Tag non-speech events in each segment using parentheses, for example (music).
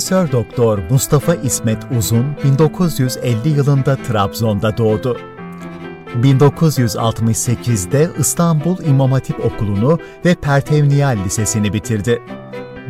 Profesör Doktor Mustafa İsmet Uzun 1950 yılında Trabzon'da doğdu. 1968'de İstanbul İmam Hatip Okulu'nu ve Pertevniyal Lisesi'ni bitirdi.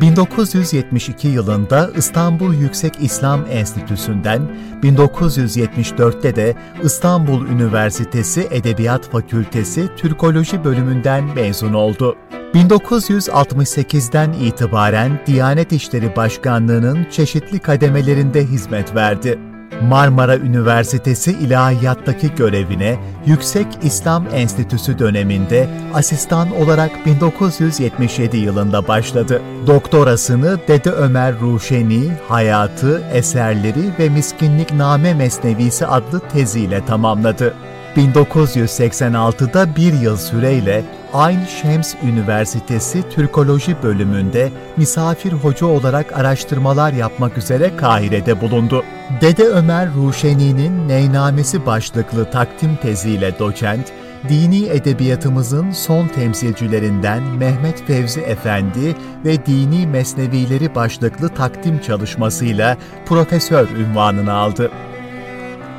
1972 yılında İstanbul Yüksek İslam Enstitüsü'nden, 1974'te de İstanbul Üniversitesi Edebiyat Fakültesi Türkoloji bölümünden mezun oldu. 1968'den itibaren Diyanet İşleri Başkanlığı'nın çeşitli kademelerinde hizmet verdi. Marmara Üniversitesi İlahiyat'taki görevine Yüksek İslam Enstitüsü döneminde asistan olarak 1977 yılında başladı. Doktorasını Dede Ömer Ruşeni, Hayatı, Eserleri ve Miskinlik Name Mesnevisi adlı teziyle tamamladı. 1986'da bir yıl süreyle Ayn Şems Üniversitesi Türkoloji bölümünde misafir hoca olarak araştırmalar yapmak üzere Kahire'de bulundu. Dede Ömer Ruşeni'nin Neynamesi başlıklı takdim teziyle doçent, dini edebiyatımızın son temsilcilerinden Mehmet Fevzi Efendi ve Dini Mesnevileri başlıklı takdim çalışmasıyla profesör ünvanını aldı.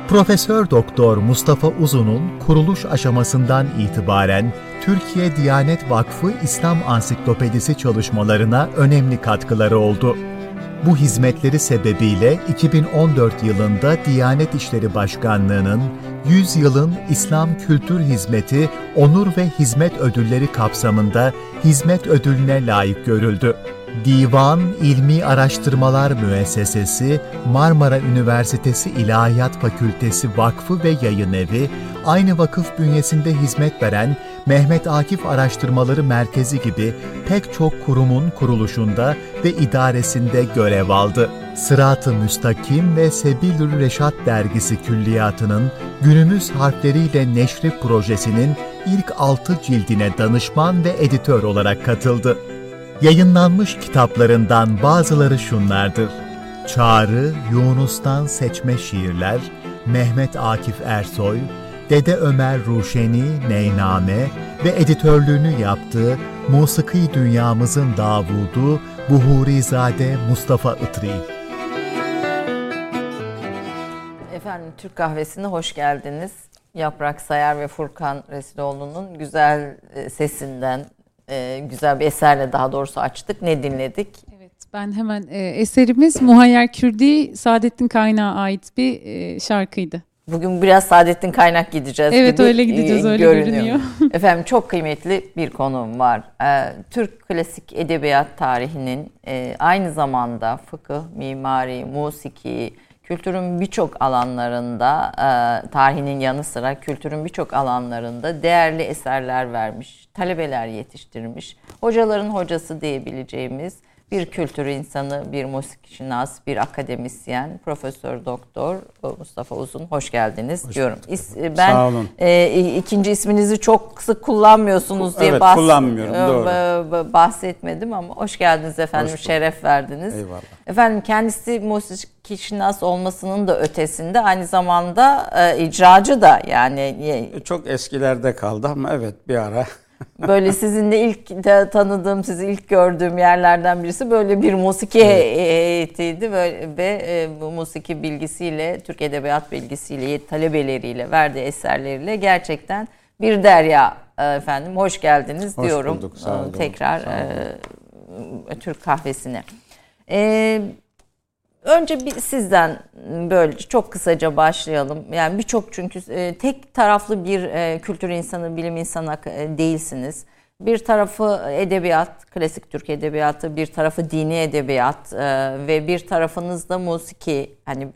Profesör Doktor Mustafa Uzun'un kuruluş aşamasından itibaren Türkiye Diyanet Vakfı İslam Ansiklopedisi çalışmalarına önemli katkıları oldu. Bu hizmetleri sebebiyle 2014 yılında Diyanet İşleri Başkanlığı'nın 100 yılın İslam Kültür Hizmeti Onur ve Hizmet Ödülleri kapsamında hizmet ödülüne layık görüldü. Divan İlmi Araştırmalar Müessesesi, Marmara Üniversitesi İlahiyat Fakültesi Vakfı ve Yayın Evi, aynı vakıf bünyesinde hizmet veren Mehmet Akif Araştırmaları Merkezi gibi pek çok kurumun kuruluşunda ve idaresinde görev aldı. Sırat-ı Müstakim ve Sebilür Reşat dergisi külliyatının günümüz harfleriyle neşri projesinin ilk altı cildine danışman ve editör olarak katıldı. Yayınlanmış kitaplarından bazıları şunlardır. Çağrı, Yunus'tan seçme şiirler, Mehmet Akif Ersoy, Dede Ömer Ruşeni, Neyname ve editörlüğünü yaptığı Musiki Dünyamızın Davudu, Buhurizade Mustafa Itri. Efendim Türk Kahvesi'ne hoş geldiniz. Yaprak Sayar ve Furkan Resiloğlu'nun güzel e, sesinden, e, güzel bir eserle daha doğrusu açtık. Ne dinledik? Evet, ben hemen e, eserimiz Muhayyer Kürdi Saadettin Kaynak'a ait bir e, şarkıydı. Bugün biraz Saadettin Kaynak gideceğiz Evet gibi öyle gideceğiz öyle görünüyor. görünüyor. (laughs) Efendim çok kıymetli bir konuğum var. Ee, Türk klasik edebiyat tarihinin e, aynı zamanda fıkıh, mimari, musiki, kültürün birçok alanlarında, e, tarihinin yanı sıra kültürün birçok alanlarında değerli eserler vermiş, talebeler yetiştirmiş, hocaların hocası diyebileceğimiz bir kültür insanı, bir musikşinas, bir akademisyen, Profesör Doktor Mustafa Uzun. Hoş geldiniz hoş diyorum. İs, ben Sağ olun. E, ikinci isminizi çok sık kullanmıyorsunuz diye evet, bahs- kullanmıyorum, doğru. bahsetmedim ama hoş geldiniz efendim. Hoş şeref verdiniz. Eyvallah. Efendim kendisi musikşinas olmasının da ötesinde aynı zamanda e, icracı da yani çok eskilerde kaldı ama evet bir ara böyle sizinle ilk tanıdığım, sizi ilk gördüğüm yerlerden birisi böyle bir musiki evet. heyetiydi ve, ve e, bu musiki bilgisiyle, Türk Edebiyat bilgisiyle, talebeleriyle, verdiği eserleriyle gerçekten bir derya e, efendim. Hoş geldiniz Hoş diyorum bulduk, sağ olun, tekrar. E, Türk kahvesine. E, Önce bir sizden böyle çok kısaca başlayalım. Yani birçok çünkü e, tek taraflı bir e, kültür insanı, bilim insanı e, değilsiniz. Bir tarafı edebiyat, klasik Türk edebiyatı, bir tarafı dini edebiyat ve bir tarafınız da musiki hani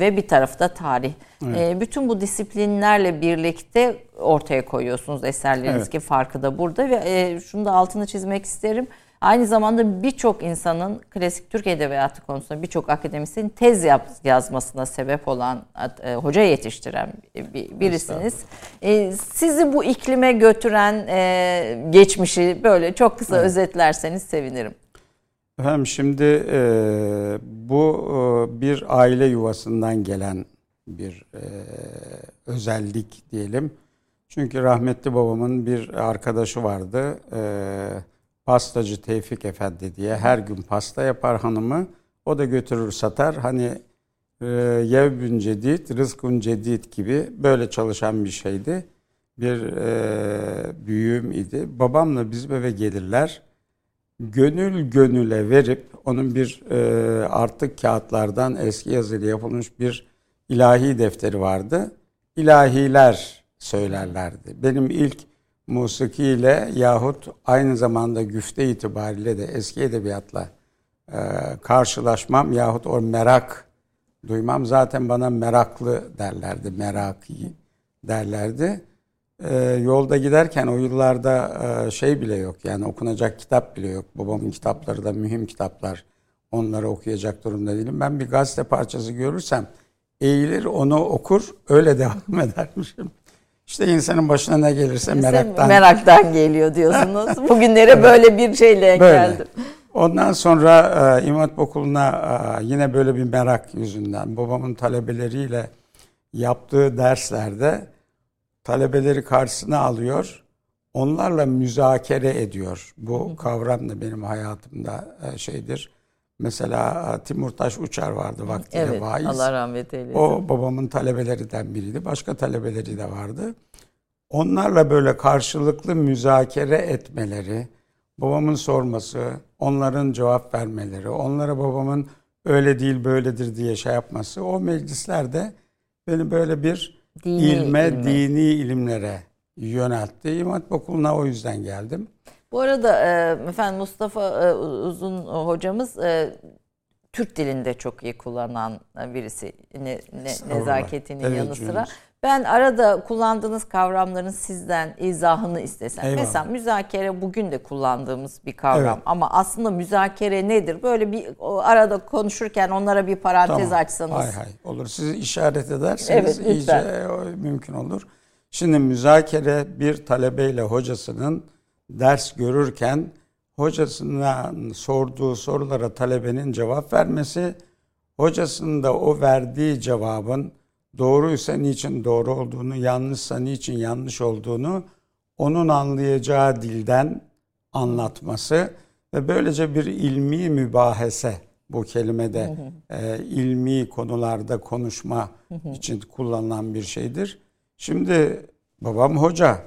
ve bir tarafı da tarih. Evet. Bütün bu disiplinlerle birlikte ortaya koyuyorsunuz eserleriniz evet. ki farkı da burada ve şunu da altını çizmek isterim. Aynı zamanda birçok insanın klasik Türk Edebiyatı konusunda birçok akademisyenin tez yap, yazmasına sebep olan, e, hoca yetiştiren bir, birisiniz. E, sizi bu iklime götüren e, geçmişi böyle çok kısa evet. özetlerseniz sevinirim. Efendim şimdi e, bu e, bir aile yuvasından gelen bir e, özellik diyelim. Çünkü rahmetli babamın bir arkadaşı vardı. E, pastacı Tevfik Efendi diye her gün pasta yapar hanımı. O da götürür satar. Hani e, yevbün cedid, rızkun cedid gibi böyle çalışan bir şeydi. Bir e, büyüğüm idi. Babamla bizim eve gelirler. gönül gönüle verip onun bir e, artık kağıtlardan eski yazıyla yapılmış bir ilahi defteri vardı. İlahiler söylerlerdi. Benim ilk musikiyle yahut aynı zamanda güfte itibariyle de eski edebiyatla e, karşılaşmam yahut o merak duymam zaten bana meraklı derlerdi, meraki derlerdi. E, yolda giderken o yıllarda e, şey bile yok yani okunacak kitap bile yok. Babamın kitapları da mühim kitaplar. Onları okuyacak durumda değilim. Ben bir gazete parçası görürsem eğilir onu okur öyle (laughs) devam edermişim. İşte insanın başına ne gelirse meraktan. Meraktan geliyor diyorsunuz. (laughs) Bugünlere böyle bir şeyle Böyle. geldim. Ondan sonra e, İmam Hatip Okulu'na e, yine böyle bir merak yüzünden babamın talebeleriyle yaptığı derslerde talebeleri karşısına alıyor. Onlarla müzakere ediyor. Bu kavram da benim hayatımda e, şeydir. Mesela e, Timurtaş Uçar vardı vaktiyle Evet. vaiz. Allah rahmet eylesin. O babamın talebelerinden biriydi. Başka talebeleri de vardı. Onlarla böyle karşılıklı müzakere etmeleri, babamın sorması, onların cevap vermeleri, onlara babamın öyle değil böyledir diye şey yapması, o meclislerde beni böyle bir Dini ilme, ilme. dini ilimlere yöneltti. İmam Hatip Okulu'na o yüzden geldim. Bu arada e, efendim Mustafa e, Uzun hocamız e, Türk dilinde çok iyi kullanan birisi ne, ne, nezaketinin yanı Teveccühünüz. sıra. Ben arada kullandığınız kavramların sizden izahını istesem. Eyvallah. Mesela müzakere bugün de kullandığımız bir kavram Evet. ama aslında müzakere nedir? Böyle bir arada konuşurken onlara bir parantez açsanız. Hay hay olur. Siz işaret ederseniz Evet, lütfen. iyice mümkün olur. Şimdi müzakere bir talebeyle hocasının ders görürken hocasına sorduğu sorulara talebenin cevap vermesi, hocasının da o verdiği cevabın doğruysa niçin doğru olduğunu, yanlışsa niçin yanlış olduğunu onun anlayacağı dilden anlatması ve böylece bir ilmi mübahese bu kelimede e, ilmi konularda konuşma için kullanılan bir şeydir. Şimdi babam hoca,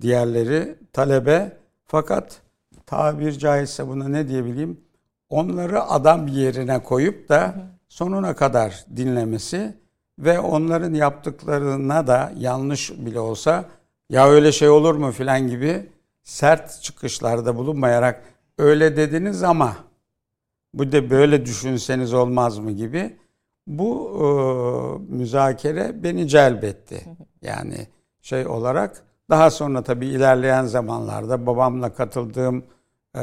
diğerleri talebe fakat tabir caizse buna ne diyebileyim? Onları adam yerine koyup da sonuna kadar dinlemesi ve onların yaptıklarına da yanlış bile olsa ya öyle şey olur mu? filan gibi sert çıkışlarda bulunmayarak öyle dediniz ama bu da böyle düşünseniz olmaz mı? gibi bu e, müzakere beni celbetti. Yani şey olarak daha sonra tabii ilerleyen zamanlarda babamla katıldığım e,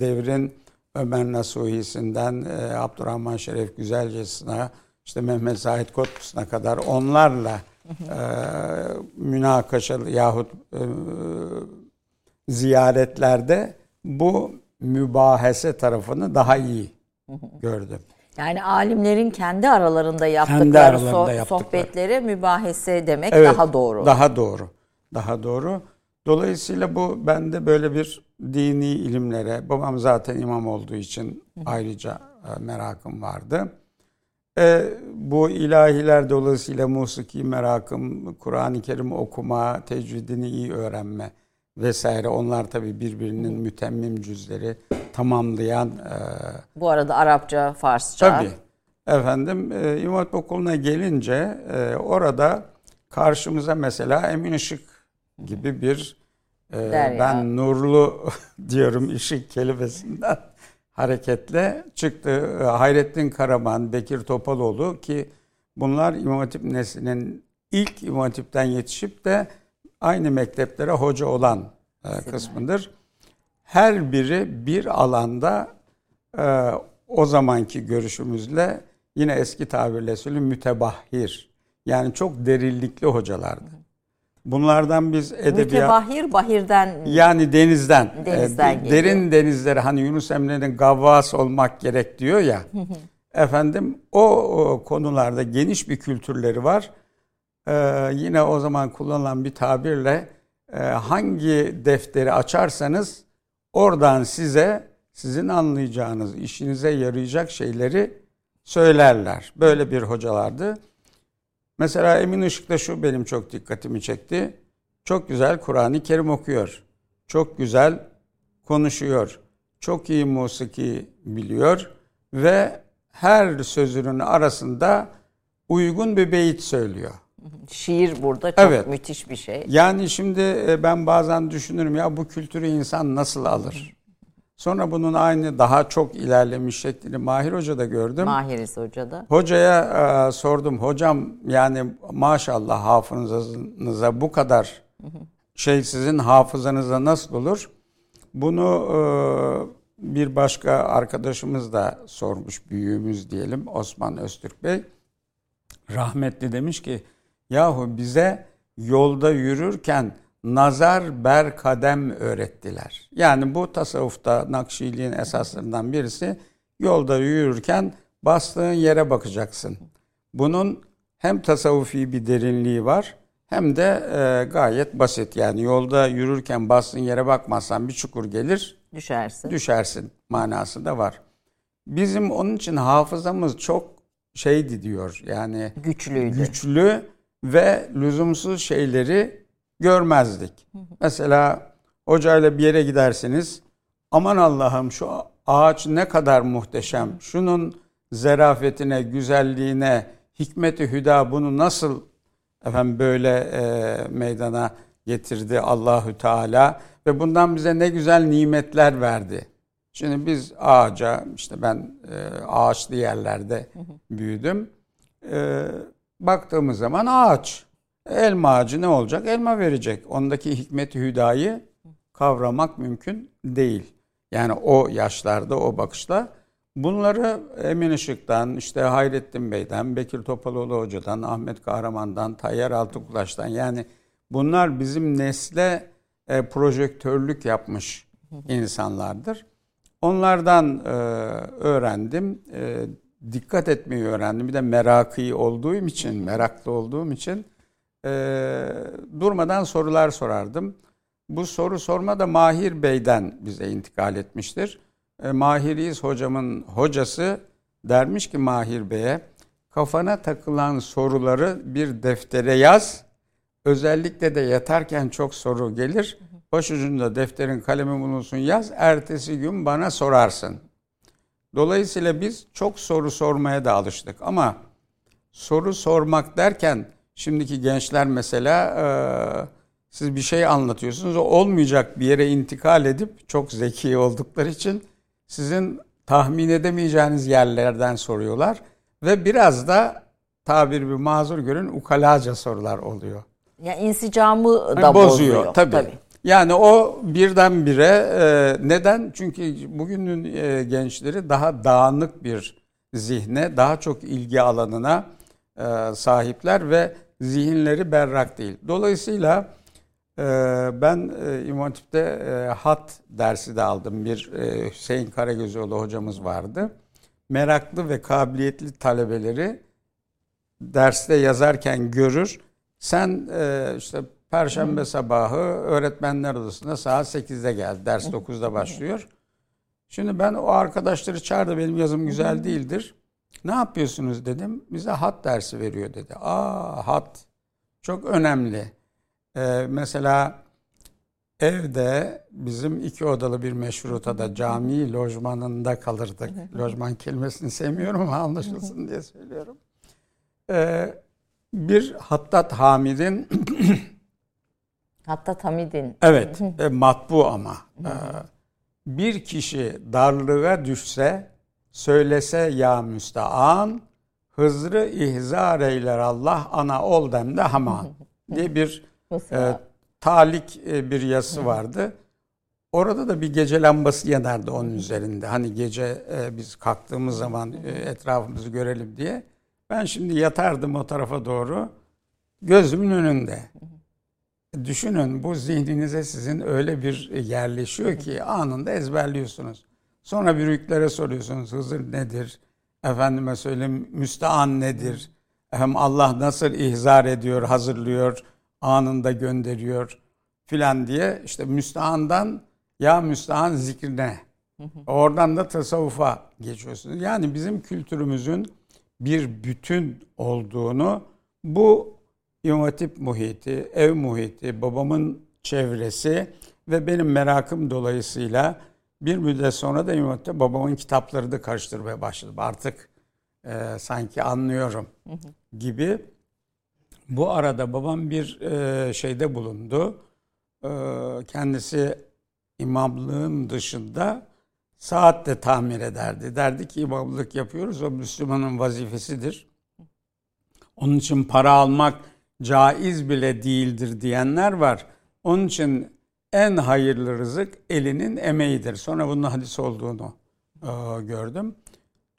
devrin Ömer Nasuhi'sinden e, Abdurrahman Şeref Güzelcesi'ne işte Mehmet Zahit Kotbus'una kadar onlarla e, münakaşalı yahut e, ziyaretlerde bu mübahese tarafını daha iyi gördüm. Yani alimlerin kendi aralarında yaptıkları Kendi aralarında so- yaptıkları. sohbetlere mübahese demek Evet, daha doğru. Daha doğru. Daha doğru. Dolayısıyla bu bende böyle bir dini ilimlere, babam zaten imam olduğu için ayrıca e, merakım vardı. E, bu ilahiler dolayısıyla musiki merakım, Kur'an-ı Kerim okuma, tecvidini iyi öğrenme vesaire. Onlar tabii birbirinin mütemmim cüzleri tamamlayan e, Bu arada Arapça, Farsça. Tabii. Efendim e, İmam Hatip Okulu'na gelince e, orada karşımıza mesela Emin Işık gibi bir e, ben nurlu (laughs) diyorum ışık kelimesinden (laughs) hareketle çıktı. E, Hayrettin Karaman, Bekir Topaloğlu ki bunlar İmam Hatip neslinin ilk İmam Hatip'ten yetişip de aynı mekteplere hoca olan e, kısmıdır. Her biri bir alanda e, o zamanki görüşümüzle yine eski tabirle söyleyeyim mütebahhir. Yani çok derinlikli hocalardı. Bunlardan biz edebiyat Mütebahhir bahirden yani denizden, Denizden e, geliyor. derin denizlere hani Yunus Emre'nin gavvas olmak gerek diyor ya. efendim o, o konularda geniş bir kültürleri var. Ee, yine o zaman kullanılan bir tabirle e, hangi defteri açarsanız oradan size sizin anlayacağınız, işinize yarayacak şeyleri söylerler. Böyle bir hocalardı. Mesela Emin Işık'ta şu benim çok dikkatimi çekti. Çok güzel Kur'an-ı Kerim okuyor. Çok güzel konuşuyor. çok iyi musiki biliyor ve her sözünün arasında uygun bir beyit söylüyor. Şiir burada çok Evet. müthiş bir şey. Yani şimdi e, ben bazen düşünürüm ya bu kültürü insan nasıl alır? Sonra bunun aynı daha çok ilerlemiş şeklini Mahir Hoca'da gördüm. Mahiriz Hoca'da. Hocaya e, sordum. Hocam yani maşallah hafızanıza bu kadar şey sizin hafızanıza nasıl olur? Bunu e, bir başka arkadaşımız da sormuş büyüğümüz diyelim Osman Öztürk Bey. Rahmetli demiş ki yahu bize yolda yürürken nazar ber kadem öğrettiler. Yani bu tasavvufta Nakşiliğin esaslarından birisi yolda yürürken bastığın yere bakacaksın. Bunun hem tasavvufi bir derinliği var hem de e, gayet basit. Yani yolda yürürken bastığın yere bakmazsan bir çukur gelir Düşersin. düşersin manası da var. Bizim onun için hafızamız çok şeydi diyor. Yani Güçlüydü. güçlü ve lüzumsuz şeyleri görmezdik. Mesela hocayla bir yere gidersiniz. Aman Allah'ım şu ağaç ne kadar muhteşem. Şunun zerafetine, güzelliğine, hikmeti hüda bunu nasıl efendim böyle e, meydana getirdi Allahü Teala ve bundan bize ne güzel nimetler verdi. Şimdi biz ağaca işte ben e, ağaçlı yerlerde büyüdüm. E, baktığımız zaman ağaç. Elma ağacı ne olacak? Elma verecek. Ondaki hikmet-i hüdayı kavramak mümkün değil. Yani o yaşlarda o bakışla bunları Emin Işık'tan, işte Hayrettin Bey'den, Bekir Topaloğlu Hoca'dan, Ahmet Kahraman'dan, Tayyar Altıkulaş'tan yani bunlar bizim nesle e, projektörlük yapmış insanlardır. Onlardan e, öğrendim. E, dikkat etmeyi öğrendim. Bir de merakı olduğum için, meraklı olduğum için e, durmadan sorular sorardım. Bu soru sorma da Mahir Bey'den bize intikal etmiştir. E, Mahir İz hocamın hocası dermiş ki Mahir Bey'e kafana takılan soruları bir deftere yaz. Özellikle de yatarken çok soru gelir. Başucunda defterin kalemi bulunsun yaz. Ertesi gün bana sorarsın. Dolayısıyla biz çok soru sormaya da alıştık ama soru sormak derken şimdiki gençler mesela e, siz bir şey anlatıyorsunuz o olmayacak bir yere intikal edip çok zeki oldukları için sizin tahmin edemeyeceğiniz yerlerden soruyorlar ve biraz da tabir bir mazur görün ukalaca sorular oluyor. Ya insicamı da bozuyor, bozuyor. tabii. Yani o birdenbire e, neden? Çünkü bugünün e, gençleri daha dağınık bir zihne, daha çok ilgi alanına e, sahipler ve zihinleri berrak değil. Dolayısıyla e, ben e, İmam Hatip'te e, hat dersi de aldım. Bir Hüseyin Karagözoğlu hocamız vardı. Meraklı ve kabiliyetli talebeleri derste yazarken görür. Sen işte Perşembe sabahı öğretmenler odasında saat 8'de gel. Ders 9'da başlıyor. Şimdi ben o arkadaşları çağırdı. Benim yazım güzel değildir. Ne yapıyorsunuz dedim. Bize hat dersi veriyor dedi. Aa hat çok önemli. Ee, mesela evde bizim iki odalı bir meşrutada (laughs) cami lojmanında kalırdık. Lojman kelimesini sevmiyorum ama anlaşılsın diye söylüyorum. Ee, bir Hattat Hamid'in (clears throat) Hatta Hamid'in. Evet, (laughs) e, matbu ama. E, bir kişi darlığa düşse, söylese ya müstean, Hızrı ihzar eyler Allah, ana ol demde haman (laughs) diye bir e, talik e, bir yazısı vardı. Orada da bir gece lambası yanardı onun üzerinde. Hani gece e, biz kalktığımız zaman e, etrafımızı görelim diye. Ben şimdi yatardım o tarafa doğru. Gözümün önünde. Düşünün bu zihninize sizin öyle bir yerleşiyor ki anında ezberliyorsunuz. Sonra büyüklere soruyorsunuz Hızır nedir? Efendime söyleyeyim müstean nedir? Hem Allah nasıl ihzar ediyor, hazırlıyor, anında gönderiyor filan diye işte müstehandan ya müstehan zikrine oradan da tasavvufa geçiyorsunuz. Yani bizim kültürümüzün bir bütün olduğunu bu Hatip muhiti, ev muhiti, babamın çevresi ve benim merakım dolayısıyla Bir müddet sonra da Hatip'te babamın kitapları da karıştırmaya başladım. Artık e, sanki anlıyorum gibi. Bu arada babam bir e, şeyde bulundu. E, kendisi imamlığın dışında saat de tamir ederdi. Derdi ki imamlık yapıyoruz o Müslümanın vazifesidir. Onun için para almak caiz bile değildir diyenler var. Onun için en hayırlı rızık elinin emeğidir. Sonra bunun hadis olduğunu e, gördüm.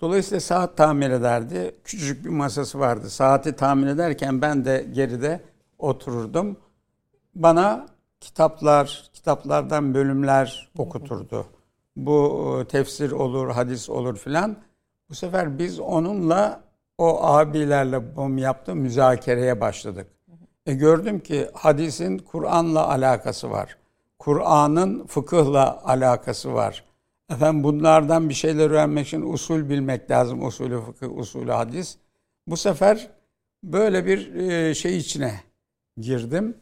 Dolayısıyla saat tamir ederdi. Küçücük bir masası vardı. Saati tamir ederken ben de geride otururdum. Bana kitaplar, kitaplardan bölümler okuturdu. Bu e, tefsir olur, hadis olur filan. Bu sefer biz onunla o abilerle babam yaptığı müzakereye başladık. E gördüm ki hadisin Kur'an'la alakası var. Kur'an'ın fıkıhla alakası var. Efendim bunlardan bir şeyler öğrenmek için usul bilmek lazım. Usulü fıkıh, usulü hadis. Bu sefer böyle bir e, şey içine girdim.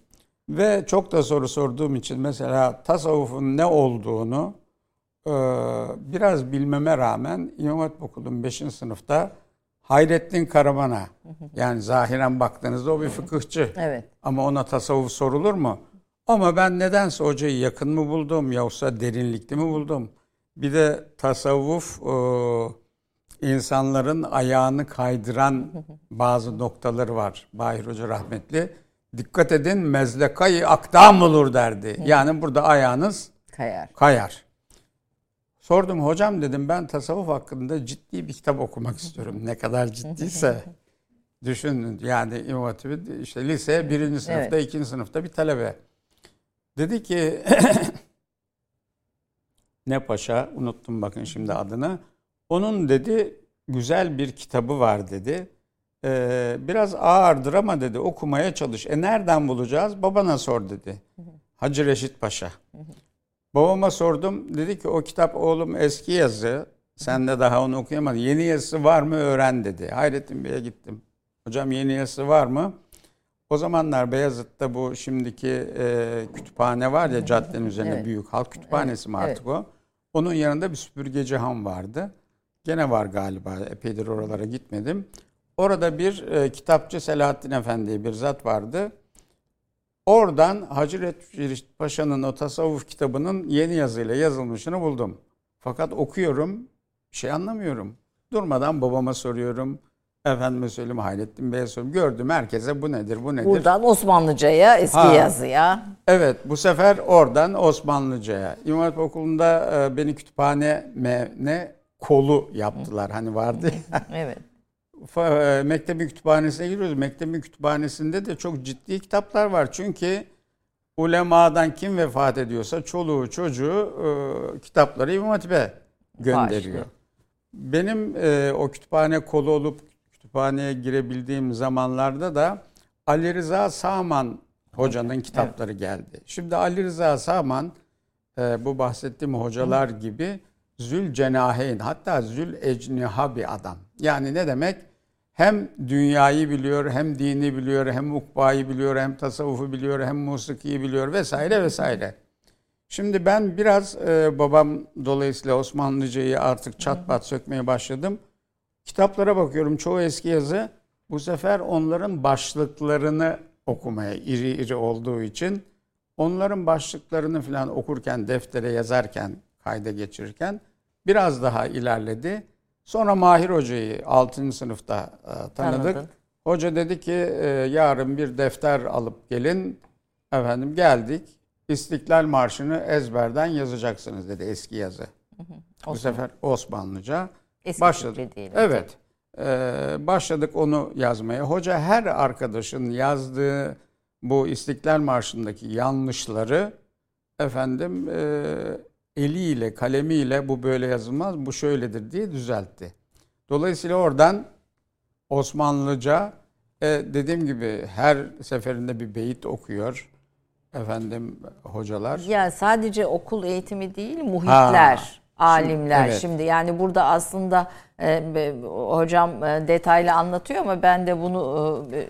Ve çok da soru sorduğum için mesela tasavvufun ne olduğunu e, biraz bilmeme rağmen İmam Hatip Okulu'nun 5. sınıfta Hayrettin Karaman'a yani zahiren baktığınızda o bir fıkıhçı. Evet. Ama ona tasavvuf sorulur mu? Ama ben nedense hocayı yakın mı buldum yoksa derinlikli mi buldum? Bir de tasavvuf e, insanların ayağını kaydıran (laughs) bazı noktaları var. Bahir Hoca rahmetli. Dikkat edin mezlekayı akdam olur derdi. Yani burada ayağınız Kayar. kayar. Sordum hocam dedim ben tasavvuf hakkında ciddi bir kitap okumak istiyorum. Ne kadar ciddiyse (laughs) düşünün yani İmam işte lise birinci sınıfta Evet. ikinci sınıfta bir talebe. Dedi ki (clears throat) ne paşa unuttum bakın şimdi adını. Onun dedi güzel bir kitabı var dedi. Ee, biraz ağırdır ama dedi okumaya çalış. E nereden bulacağız? Babana sor dedi. Hacı Reşit Paşa. Babama sordum. Dedi ki o kitap oğlum eski yazı. Sen de daha onu okuyamadın. Yeni yazısı var mı öğren dedi. Hayrettin Bey'e gittim. Hocam yeni yazısı var mı? O zamanlar Beyazıt'ta bu şimdiki e, kütüphane var ya caddenin üzerinde Evet. büyük halk kütüphanesi mi Evet, artık o? Onun yanında bir süpürgeci han vardı. Gene var galiba. Epeydir oralara gitmedim. Orada bir e, kitapçı Selahattin Efendi bir zat vardı. Oradan Hacı Reşit Paşa'nın o tasavvuf kitabının yeni yazıyla yazılmışını buldum. Fakat okuyorum, şey anlamıyorum. Durmadan babama soruyorum. Efendime söyleyeyim Hayrettin Bey'e soruyorum. Gördüm herkese bu nedir, bu nedir? Buradan Osmanlıcaya, eski Ha. yazıya. Evet bu sefer oradan Osmanlıca'ya. İmam Hatip Okulu'nda e, beni kütüphane ne kolu yaptılar. Hani vardı. (laughs) Evet. E, Mektebin kütüphanesine giriyoruz. Mektebin kütüphanesinde de çok ciddi kitaplar var. Çünkü ulemadan kim vefat ediyorsa çoluğu çocuğu e, kitapları İmam Hatip'e gönderiyor. Başlıyor. Benim e, o kütüphane kolu olup kütüphaneye girebildiğim zamanlarda da Ali Rıza Sağman hocanın kitapları geldi. Şimdi Ali Rıza Sağman e, bu bahsettiğim hocalar gibi zül cenaheyn hatta zül ecniha bir adam. Yani ne demek? Hem dünyayı biliyor, hem dini biliyor, hem ukbayı biliyor, hem tasavvufu biliyor, hem musikiyi biliyor vesaire vesaire. Şimdi ben biraz e, babam dolayısıyla Osmanlıcayı artık çat pat sökmeye başladım. Kitaplara bakıyorum çoğu eski yazı. Bu sefer onların başlıklarını okumaya iri iri olduğu için onların başlıklarını falan okurken, deftere yazarken, kayda geçirirken biraz daha ilerledi. Sonra Mahir Hoca'yı 6. sınıfta e, tanıdık. Tanıdın. Hoca dedi ki e, yarın bir defter alıp gelin. Efendim geldik. İstiklal Marşı'nı ezberden yazacaksınız dedi eski yazı. Bu sefer Osmanlıca. Eski Başladık. Diyelim. Evet. Ee, başladık onu yazmaya. Hoca her arkadaşın yazdığı bu İstiklal Marşı'ndaki yanlışları efendim e, eliyle, kalemiyle bu böyle yazılmaz, bu şöyledir diye düzeltti. Dolayısıyla oradan Osmanlıca e, dediğim gibi her seferinde bir beyit okuyor efendim hocalar. Ya sadece okul eğitimi değil, muhitler, alimler. evet. Şimdi yani burada aslında e, hocam e, detaylı anlatıyor ama ben de bunu e, e,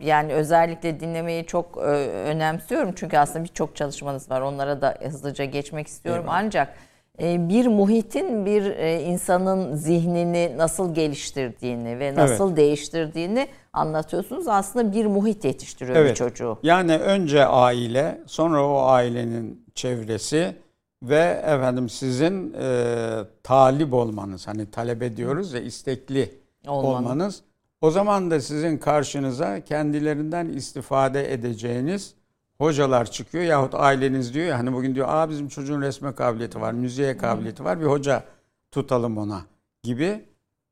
yani özellikle dinlemeyi çok e, önemsiyorum. Çünkü aslında birçok çalışmanız var. Onlara da hızlıca geçmek istiyorum. Ancak e, bir muhitin bir e, insanın zihnini nasıl geliştirdiğini ve nasıl Evet. değiştirdiğini anlatıyorsunuz. Aslında bir muhit yetiştiriyor bir çocuğu. Yani önce aile, sonra o ailenin çevresi ve efendim sizin e, talip olmanız. Hani talep ediyoruz ya istekli Olmanız. olmanız. O zaman da sizin karşınıza kendilerinden istifade edeceğiniz hocalar çıkıyor yahut aileniz diyor ya hani bugün diyor aa bizim çocuğun resme kabiliyeti var, müziğe kabiliyeti var bir hoca tutalım ona gibi.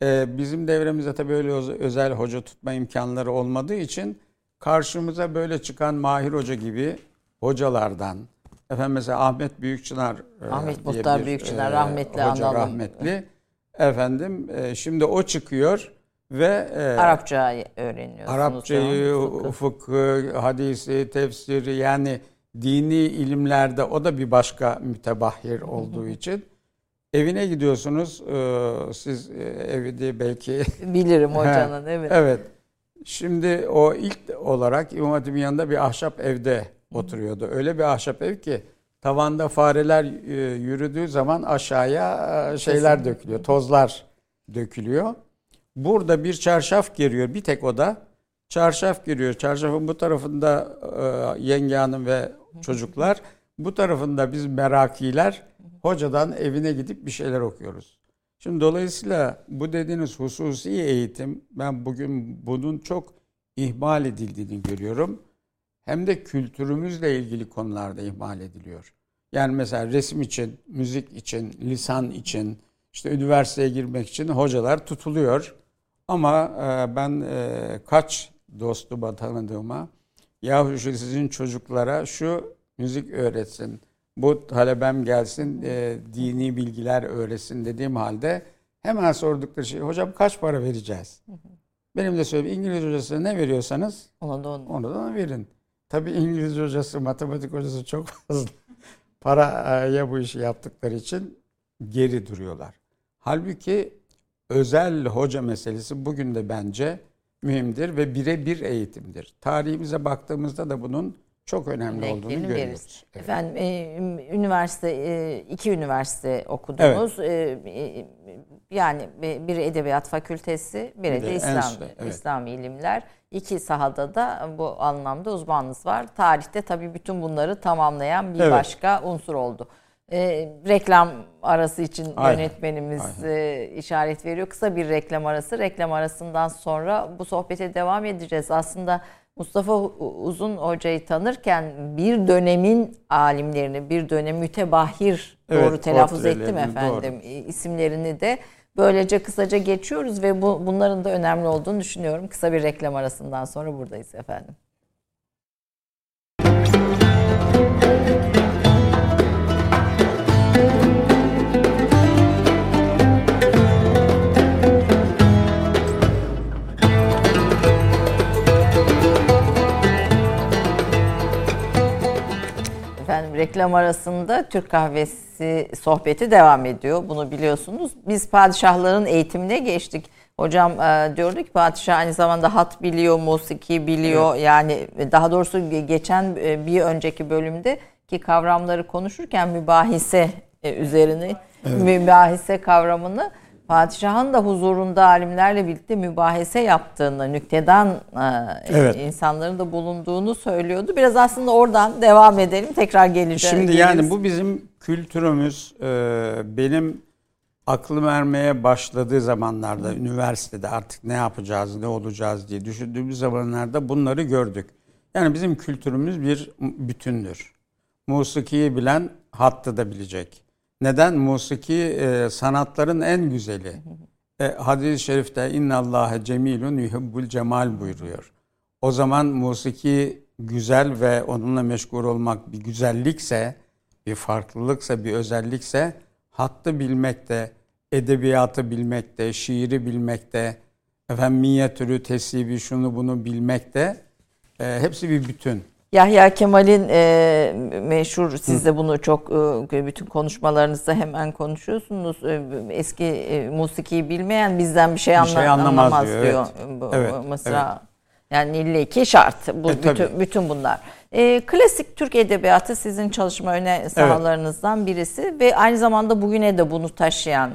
Ee, bizim devremizde tabii öyle öz- özel hoca tutma imkanları olmadığı için karşımıza böyle çıkan Mahir Hoca gibi hocalardan efendim mesela Ahmet Büyükçınar e, Ahmet Muhtar Büyükçınar, e, rahmetli hoca analım. rahmetli efendim e, şimdi o çıkıyor ve e, Arapça öğreniyorsunuz. Arapçayı, fıkhı, hadisi, tefsiri yani dini ilimlerde o da bir başka mütebahhir olduğu (laughs) için evine gidiyorsunuz. Ee, Siz e, evi de belki (laughs) Bilirim (laughs) hocanın evet. evet. Şimdi o ilk olarak İmam Hatip'in yanında bir ahşap evde oturuyordu. Öyle bir ahşap ev ki tavanda fareler e, yürüdüğü zaman aşağıya e, şeyler dökülüyor, tozlar dökülüyor. Burada bir çarşaf giriyor, bir tek oda. Çarşaf giriyor. Çarşafın bu tarafında e, yenge hanım ve çocuklar. Bu tarafında biz merakiler hocadan evine gidip bir şeyler okuyoruz. Şimdi dolayısıyla bu dediğiniz hususi eğitim ben bugün bunun çok ihmal edildiğini görüyorum. Hem de kültürümüzle ilgili konularda ihmal ediliyor. Yani mesela resim için, müzik için, lisan için, işte üniversiteye girmek için hocalar tutuluyor. Ama e, ben e, kaç dostuma tanıdığıma yahu şu sizin çocuklara şu müzik öğretsin, bu talebem gelsin, e, dini bilgiler öğretsin dediğim halde hemen sordukları şey hocam kaç para vereceğiz? Benim de söyleyeyim İngiliz hocasına ne veriyorsanız Ona da onu. onu da verin. Tabii İngiliz hocası, matematik hocası çok fazla (laughs) paraya bu işi yaptıkları için geri duruyorlar. Halbuki özel hoca meselesi bugün de bence mühimdir ve birebir eğitimdir. Tarihimize baktığımızda da bunun çok önemli olduğunu görüyoruz. veririz. Evet. Efendim e, üniversite e, iki üniversite okudunuz. E, e, yani biri edebiyat fakültesi, Bir de İslam evet. İslami ilimler. İki sahada da bu anlamda uzmanınız var. Tarihte tabii bütün bunları tamamlayan bir Evet. başka unsur oldu. E, reklam arası için Aynen. yönetmenimiz e, işaret veriyor. Kısa bir reklam arası. Reklam arasından sonra bu sohbete devam edeceğiz. Aslında Mustafa Uzun Hoca'yı tanırken bir dönemin alimlerini, bir dönem mütebahir Evet, doğru telaffuz ettim efendim e, isimlerini de böylece kısaca geçiyoruz ve bu, bunların da önemli olduğunu düşünüyorum. Kısa bir reklam arasından sonra buradayız efendim. Efendim reklam arasında Türk kahvesi sohbeti devam ediyor. Bunu biliyorsunuz. Biz padişahların eğitimine geçtik. Hocam e, diyordu ki padişah aynı zamanda hat biliyor, musiki biliyor. Yani daha doğrusu ge- geçen e, bir önceki bölümde ki kavramları konuşurken mübahise e, üzerine mübahise kavramını padişahın da huzurunda alimlerle birlikte mübahese yaptığını, nüktedan e, Evet. insanların da bulunduğunu söylüyordu. Biraz aslında oradan devam edelim. Tekrar geleceğiz. Şimdi yani bu bizim kültürümüz e, benim aklım ermeye başladığı zamanlarda üniversitede artık ne yapacağız ne olacağız diye düşündüğümüz zamanlarda bunları gördük. Yani bizim kültürümüz bir bütündür. Musikiyi bilen hattı da bilecek. Neden? Musiki e, sanatların en güzeli. E, hadis-i şerifte inna Allahe cemilun yuhibbul cemal buyuruyor. O zaman musiki güzel ve onunla meşgul olmak bir güzellikse, bir farklılıksa, bir özellikse hattı bilmekte, edebiyatı bilmekte, şiiri bilmekte, efendim minyatürü, tesibi, şunu bunu bilmekte e, hepsi bir bütün. Yahya Kemal'in e, meşhur, siz de bunu çok e, bütün konuşmalarınızda hemen konuşuyorsunuz. E, eski e, musikiyi bilmeyen bizden bir şey, Bir anla, şey anlamaz anlamaz, diyor, diyor. evet. Bu, Evet, Mısra. Yani ille ki şart. Bu E, tabii. bütün, bütün bunlar. E, klasik Türk edebiyatı sizin çalışma öne sahalarınızdan birisi ve aynı zamanda bugüne de bunu taşıyan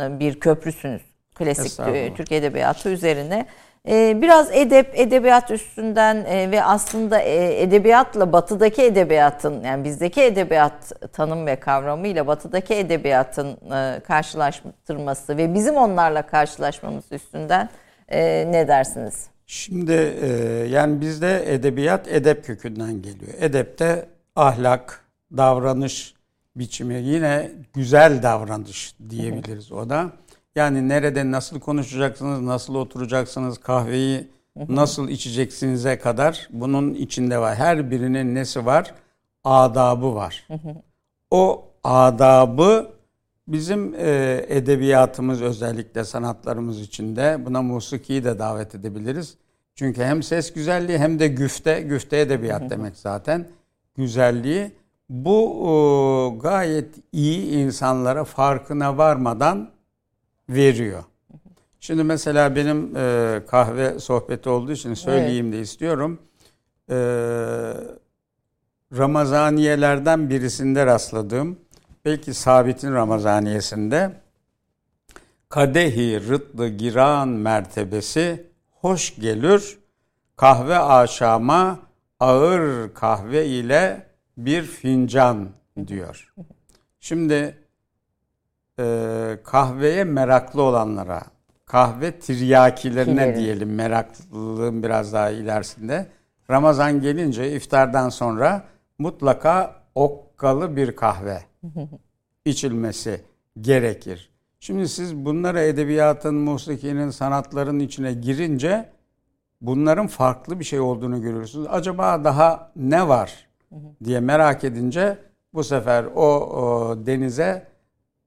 e, bir köprüsünüz. Klasik Estağfurullah. Türk edebiyatı üzerine. E, biraz edep, edebiyat üstünden e, ve aslında e, edebiyatla batıdaki edebiyatın yani bizdeki edebiyat tanım ve kavramıyla batıdaki edebiyatın e, karşılaştırması ve bizim onlarla karşılaşmamız üstünden ne dersiniz? Şimdi yani bizde edebiyat edep kökünden geliyor. Edepte ahlak, davranış biçimi yine güzel davranış diyebiliriz o da. Yani nerede nasıl konuşacaksınız, nasıl oturacaksınız, kahveyi nasıl içeceksinize kadar bunun içinde var. Her birinin nesi var? Adabı var. O adabı bizim e, edebiyatımız özellikle sanatlarımız içinde buna musikiyi de davet edebiliriz. Çünkü hem ses güzelliği hem de güfte, güfte edebiyat demek zaten güzelliği. Bu e, gayet iyi insanlara farkına varmadan veriyor. Şimdi mesela benim e, kahve sohbeti olduğu için söyleyeyim de istiyorum. E, Ramazaniyelerden birisinde rastladığım, belki Sabit'in Ramazaniyesinde kadehi rıtlı giran mertebesi hoş gelir kahve aşama ağır kahve ile bir fincan diyor. Şimdi e, kahveye meraklı olanlara, kahve tiryakilerine Kileri. diyelim meraklılığın biraz daha ilerisinde. Ramazan gelince iftardan sonra mutlaka okkalı bir kahve (laughs) içilmesi gerekir. Şimdi siz bunlara edebiyatın, musikinin, sanatların içine girince bunların farklı bir şey olduğunu görüyorsunuz. Acaba daha ne var diye merak edince bu sefer o, o denize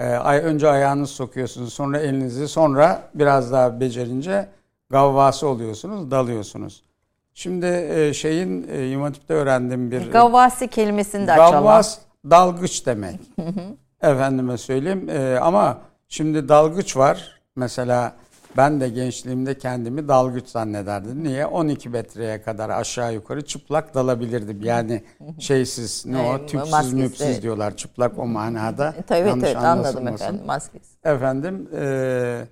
ay önce ayağınızı sokuyorsunuz, sonra elinizi, sonra biraz daha becerince gavvası oluyorsunuz, dalıyorsunuz. Şimdi e, şeyin e, İmam Hatip'te öğrendiğim bir Gavvasi kelimesini de açalım. Gavvas dalgıç demek. Efendime söyleyeyim. Ee, ama şimdi dalgıç var. Mesela ben de gençliğimde kendimi dalgıç zannederdim. Niye? 12 metreye kadar aşağı yukarı çıplak dalabilirdim. Yani (laughs) şeysiz, ne o, tüpsüz maskesiz, müpsüz diyorlar. Çıplak o manada. (laughs) Tabii Yanlış evet anladım efendim maskesi. Efendim e,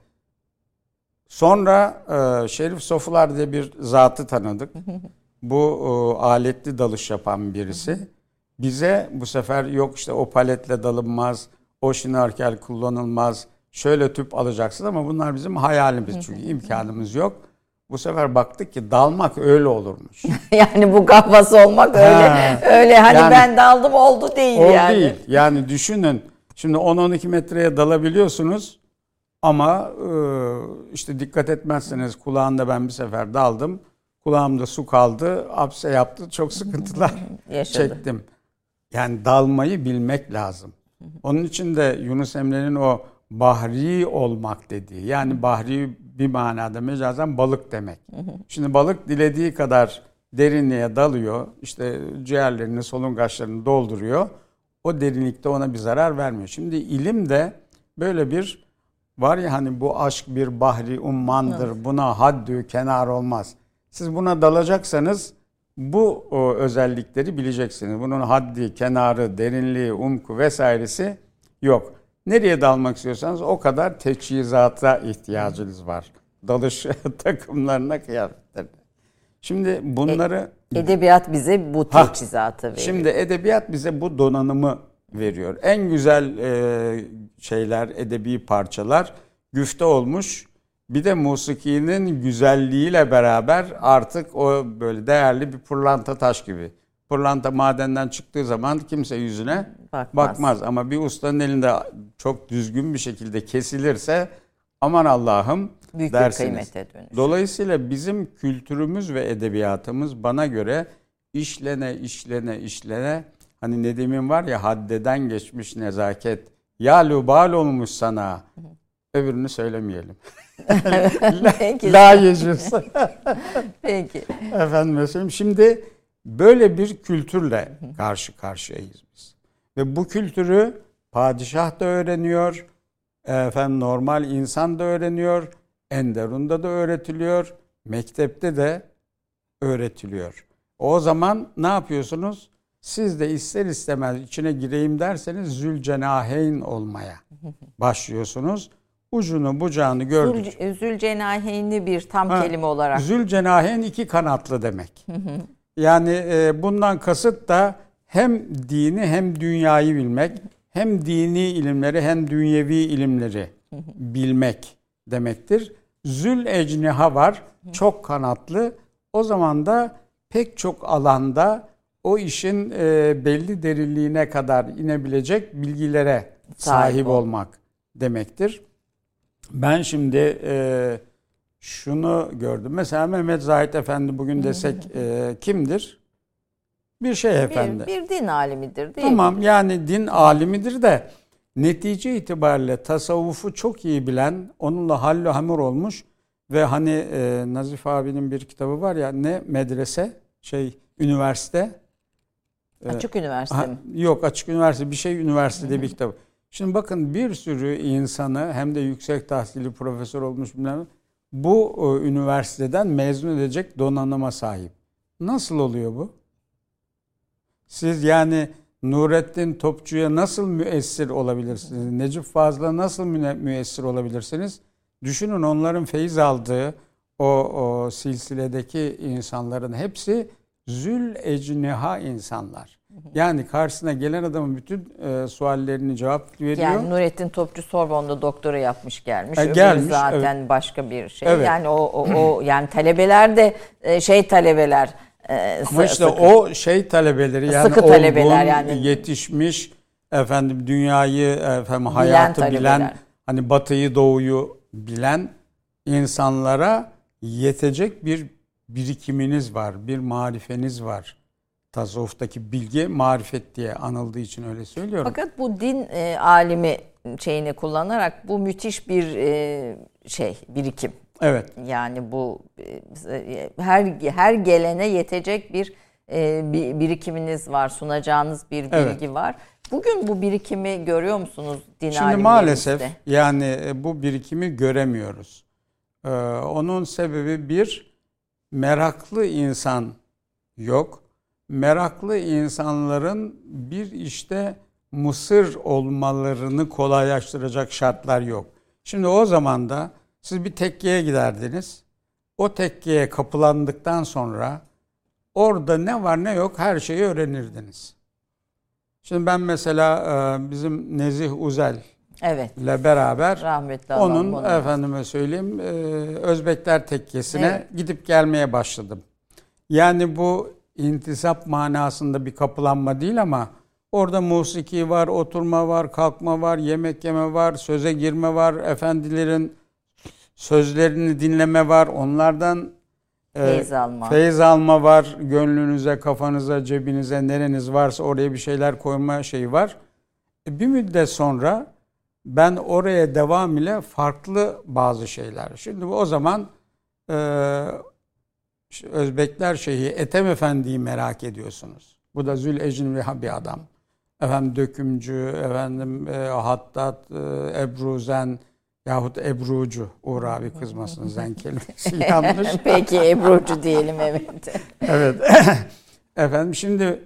sonra e, Şerif Sofular diye bir zatı tanıdık. (laughs) Bu e, aletli dalış yapan birisi. Bize bu sefer yok işte o paletle dalınmaz, o şinarkel kullanılmaz, şöyle tüp alacaksın ama bunlar bizim hayalimiz çünkü imkanımız yok. Bu sefer baktık ki dalmak öyle olurmuş. (laughs) yani bu gavvası olmak öyle Ha. öyle hani Yani- ben daldım oldu değil O yani. değil. Yani düşünün. Şimdi 10-12 metreye dalabiliyorsunuz ama e, işte dikkat etmezseniz kulağında ben bir sefer daldım. Kulağımda su kaldı. Apse yaptı. Çok sıkıntılar (laughs) çektim. Yani dalmayı bilmek lazım. Onun için de Yunus Emre'nin o bahri olmak dediği yani bahri bir manada mecazen balık demek. Şimdi balık dilediği kadar derinliğe dalıyor. işte ciğerlerini, solungaçlarını dolduruyor. O derinlikte ona bir zarar vermiyor. Şimdi ilim de böyle bir var ya hani bu aşk bir bahri ummandır. Buna haddü kenar olmaz. Siz buna dalacaksanız bu o, özellikleri bileceksiniz. Bunun haddi, kenarı, derinliği, umku vesairesi yok. Nereye dalmak istiyorsanız o kadar teçhizata ihtiyacınız var. Dalış (laughs) takımlarına, kıyafetlerine. Şimdi bunları Edebiyat bize bu Ha, teçhizatı veriyor. Şimdi edebiyat bize bu donanımı veriyor. En güzel e, şeyler, edebi parçalar güfte olmuş. Bir de musikinin güzelliğiyle beraber artık o böyle değerli bir pırlanta taş gibi. Pırlanta madenden çıktığı zaman kimse yüzüne Bakmaz. bakmaz. Ama bir ustanın elinde çok düzgün bir şekilde kesilirse aman Allah'ım Büyük dersiniz. kıymete dönüşür. Dolayısıyla bizim kültürümüz ve edebiyatımız bana göre işlene işlene işlene hani Nedim'in var ya haddeden geçmiş nezaket ya lubal olmuş sana öbürünü söylemeyelim. (laughs) (laughs) Peki. La yecüz. (laughs) Peki. Efendim mesela şimdi böyle bir kültürle karşı karşıyayız biz. Ve bu kültürü padişah da öğreniyor, efendim normal insan da öğreniyor, Enderun'da da öğretiliyor, mektepte de öğretiliyor. O zaman ne yapıyorsunuz? Siz de ister istemez içine gireyim derseniz zülcenaheyn olmaya (laughs) başlıyorsunuz. Ucunu bucağını gördük. Zül, Zülcenaheyni bir tam Ha, kelime olarak. Zülcenaheyn iki kanatlı demek. (laughs) Yani e, bundan kasıt da hem dini hem dünyayı bilmek, hem dini ilimleri hem dünyevi ilimleri bilmek demektir. Zül ecniha var, çok kanatlı. O zaman da pek çok alanda o işin e, belli derinliğine kadar inebilecek bilgilere Sahip sahip ol. olmak demektir. Ben şimdi e, şunu gördüm. Mesela Mehmet Zahit Efendi bugün desek (laughs) e, kimdir? Bir şey efendi. bir, bir din alimidir değil mi? Tamam yani din alimidir de netice itibariyle tasavvufu çok iyi bilen, onunla hallü hamur olmuş ve hani e, Nazif abinin bir kitabı var ya ne medrese şey üniversite Açık üniversite Ha, mi? yok açık üniversite bir şey üniversitede bir kitap. Şimdi bakın bir sürü insanı hem de yüksek tahsili profesör olmuş bilmem bu e, üniversiteden mezun edecek donanıma sahip. Nasıl oluyor bu? Siz yani Nurettin Topçu'ya nasıl müessir olabilirsiniz? Necip Fazıl'a nasıl müessir olabilirsiniz? Düşünün onların feyiz aldığı o, o silsiledeki insanların hepsi zül ecniha insanlar. Yani karşısına gelen adamın bütün e, suallerini cevap veriyor. Yani Nurettin Topçu Sorbon'da doktora yapmış gelmiş. E, Öbürü gelmiş, zaten başka bir şey. Evet. Yani o, o, o yani talebeler de e, şey talebeler. E, Ama işte sıkı. o şey talebeleri yani Sıkı talebeler olgun, yani. yetişmiş efendim dünyayı efendim hayatı bilen, talebeler. hani batıyı doğuyu bilen insanlara yetecek bir birikiminiz var, bir marifeniz var. Tasavvuftaki bilgi marifet diye anıldığı için öyle söylüyorum. Fakat bu din e, alimi şeyini kullanarak bu müthiş bir e, şey birikim. Evet. Yani bu e, her her gelene yetecek bir e, bir birikiminiz var, sunacağınız bir bilgi Evet. var. Bugün bu birikimi görüyor musunuz din Şimdi maalesef yani e, bu birikimi göremiyoruz. Ee, onun sebebi bir meraklı insan yok. Meraklı insanların bir işte mısır olmalarını kolaylaştıracak şartlar yok. Şimdi o zaman da siz bir tekkeye giderdiniz. O tekkeye kapılandıktan sonra orada ne var ne yok her şeyi öğrenirdiniz. Şimdi ben mesela e, bizim Nezih Uzel Evet. ile beraber Rahmetli onun onu. efendime söyleyeyim e, Özbekler tekkesine Evet. gidip gelmeye başladım. Yani bu intisap manasında bir kapılanma değil ama orada musiki var, oturma var, kalkma var, yemek yeme var, söze girme var, efendilerin sözlerini dinleme var, onlardan e, Feyiz alma. feyiz alma var, gönlünüze, kafanıza, cebinize, nereniz varsa oraya bir şeyler koyma şeyi var. E, bir müddet sonra ben oraya devam ile farklı bazı şeyler. Şimdi o zaman e, Özbekler şeyi Ethem Efendi'yi merak ediyorsunuz. Bu da Zül Ecnvi bir adam. Efendim dökümcü, efendim e, Hattat, e, Ebruzen yahut Ebrucu. Uğur abi kızmasın zen kelimesi (laughs) yanlış. (laughs) Peki Ebru'cu diyelim evet. Evet. (laughs) Efendim şimdi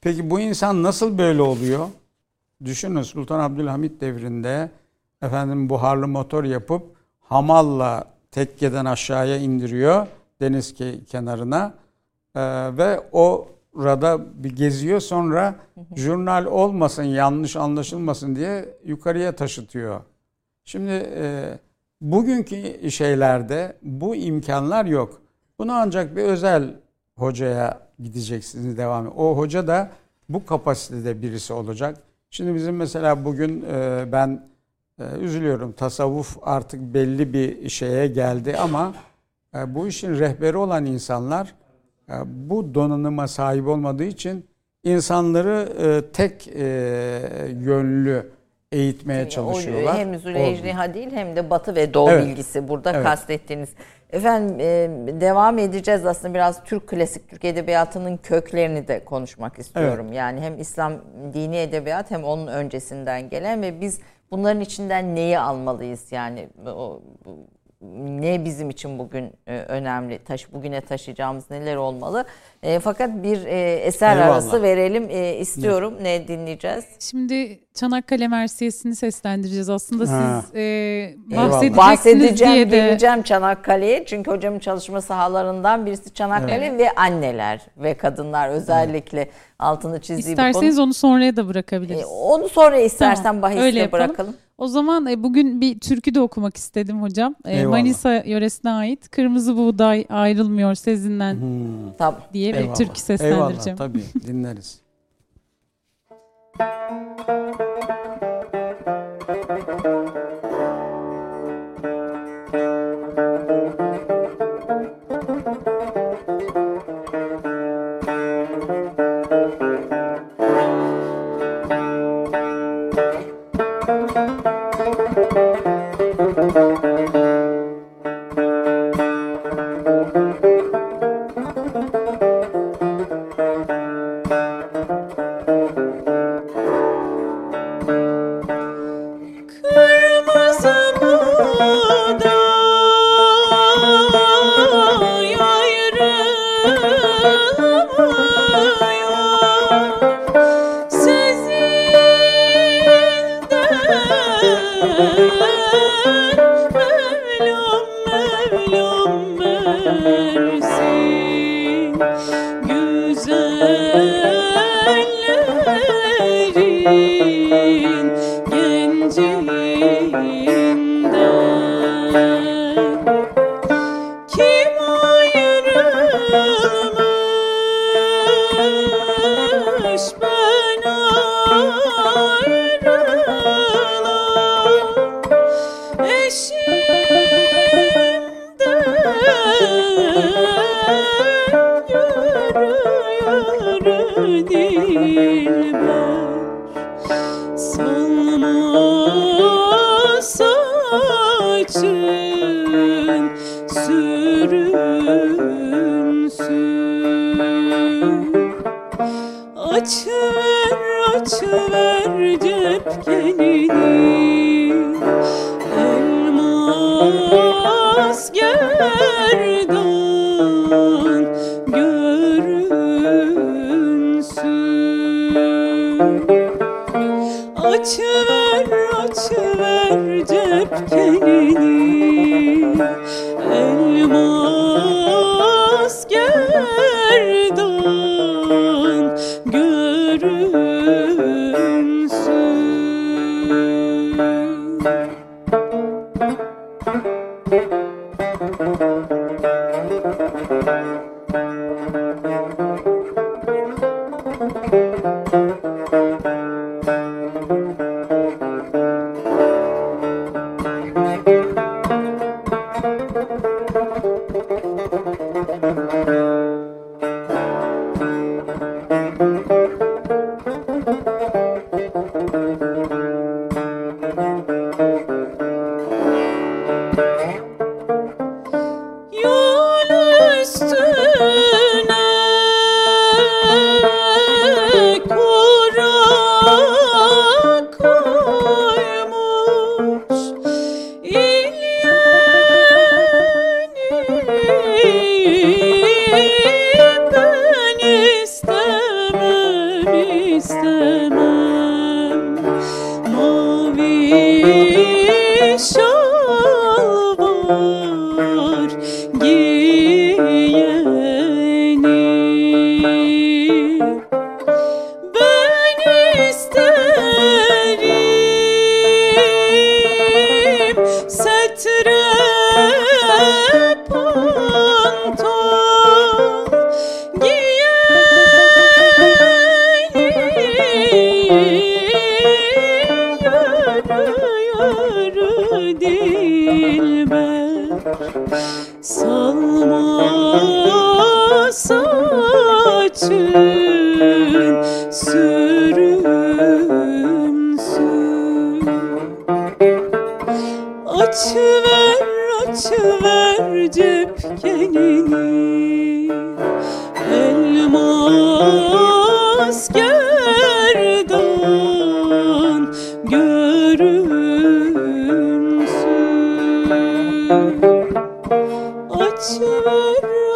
peki bu insan nasıl böyle oluyor? Düşünün Sultan Abdülhamit devrinde efendim buharlı motor yapıp hamalla tekkeden aşağıya indiriyor deniz ke- kenarına Ee, ve orada bir geziyor sonra jurnal olmasın yanlış anlaşılmasın diye yukarıya taşıtıyor. Şimdi e, bugünkü şeylerde bu imkanlar yok. Bunu ancak bir özel hocaya gideceksiniz devam. O hoca da bu kapasitede birisi olacak. Şimdi bizim mesela bugün e, ben e, üzülüyorum. Tasavvuf artık belli bir şeye geldi ama e, bu işin rehberi olan insanlar e, bu donanıma sahip olmadığı için insanları e, tek e, yönlü eğitmeye çalışıyorlar. O hem. Züleyha değil hem de Batı ve Doğu Evet. bilgisi burada Evet. kastettiğiniz. Efendim e, devam edeceğiz aslında biraz Türk klasik Türk edebiyatının köklerini de konuşmak istiyorum. Yani hem İslam dini edebiyat hem onun öncesinden gelen ve biz bunların içinden neyi almalıyız yani o, ne bizim için bugün e, önemli, taş bugüne taşıyacağımız neler olmalı. E, fakat bir e, eser Eyvallah. arası verelim e, istiyorum. Ne dinleyeceğiz? Şimdi Çanakkale Mersiyesini seslendireceğiz. Aslında Ha. siz e, bahsedeceksiniz Bahsedeceğim, diye de geleceğim Çanakkale'ye. Çünkü hocamın çalışma sahalarından birisi Çanakkale ve anneler ve kadınlar özellikle altını çizdiği bu konu. isterseniz onu sonraya da bırakabiliriz. E, onu sonra istersen Tamam, bahisle öyle yapalım. bırakalım. O zaman e, bugün bir türkü de okumak istedim hocam. E, Eyvallah. Manisa yöresine ait Kırmızı Buğday Ayrılmıyor Sezinden Hmm. Tamam. diye bir türkü seslendireceğim. Eyvallah tabii dinleriz. (laughs)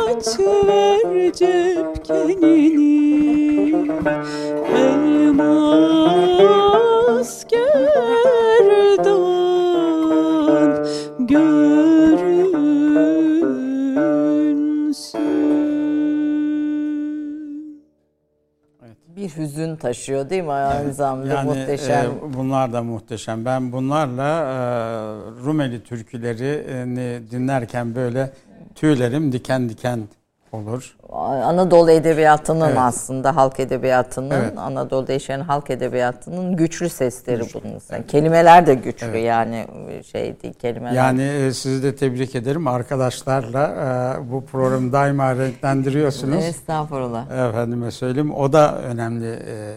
açıver açıver cepkenini Elmas gerdan görünsün Bir hüzün taşıyor değil mi zamanda Yani muhteşem. e, bunlar da muhteşem. Ben bunlarla e, Rumeli türkülerini dinlerken böyle tüylerim diken diken olur. Anadolu edebiyatının Evet. aslında halk edebiyatının Evet. Anadolu'da yaşayan halk edebiyatının güçlü sesleri bunun. Yani Kelimeler de güçlü Evet. yani şey değil kelimeler. Yani e, sizi de tebrik ederim. Arkadaşlarla e, bu programı daima renklendiriyorsunuz. (laughs) Estağfurullah. Efendime söyleyeyim o da önemli e,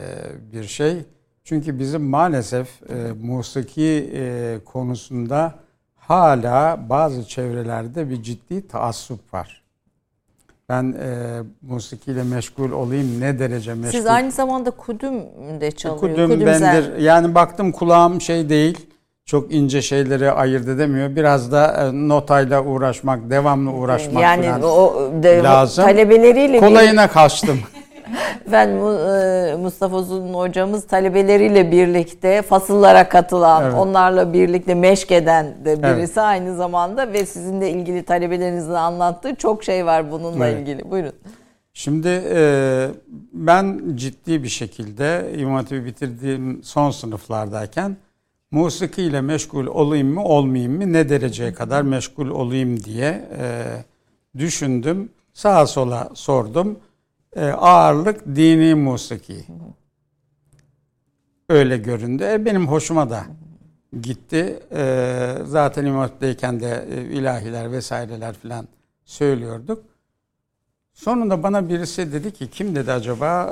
bir şey. Çünkü bizim maalesef musiki konusunda hala bazı çevrelerde bir ciddi taassup var. Ben e, musikiyle meşgul olayım ne derece meşgul. Siz aynı zamanda kudüm de çalıyor. Kudüm Kudümzen- bendir. Yani baktım kulağım şey değil. Çok ince şeyleri ayırt edemiyor. Biraz da e, notayla uğraşmak, devamlı uğraşmak yani o de, lazım. talebeleriyle Kolayına kaçtım. (laughs) ben e, Mustafa Uzun hocamız talebeleriyle birlikte fasıllara katılan, Evet. onlarla birlikte meşk eden de birisi Evet. aynı zamanda ve sizin de ilgili talebelerinizin anlattığı çok şey var bununla Evet. ilgili. Buyurun. Şimdi e, ben ciddi bir şekilde İmam Hatip'i bitirdiğim son sınıflardayken musiki ile meşgul olayım mı olmayayım mı ne dereceye kadar meşgul olayım diye e, düşündüm. Sağa sola sordum. E, ağırlık dini musiki. Öyle göründü. E, benim hoşuma da gitti. E, zaten İmam Hatip'teyken de e, ilahiler vesaireler falan söylüyorduk. Sonunda bana birisi dedi ki kim dedi acaba?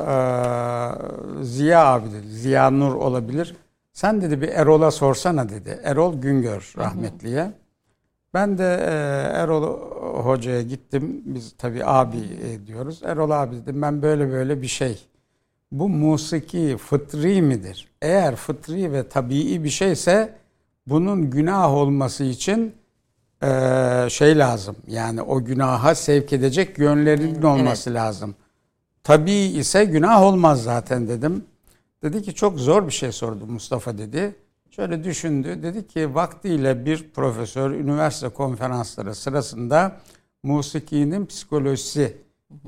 Ee, Ziya abi dedi. Ziya Nur olabilir. Sen dedi bir Erol'a sorsana dedi. Erol Güngör rahmetliye. Ben de e, Erol hocaya gittim. Biz tabii abi e, diyoruz. Erol abi dedim ben böyle böyle bir şey. Bu musiki fıtri midir? Eğer fıtri ve tabii bir şeyse bunun günah olması için eee, şey lazım. Yani o günaha sevk edecek yönlerinin olması lazım. Tabii ise günah olmaz zaten dedim. Dedi ki çok zor bir şey sordu Mustafa dedi. Şöyle düşündü. Dedi ki vaktiyle bir profesör üniversite konferansları sırasında musikinin psikolojisi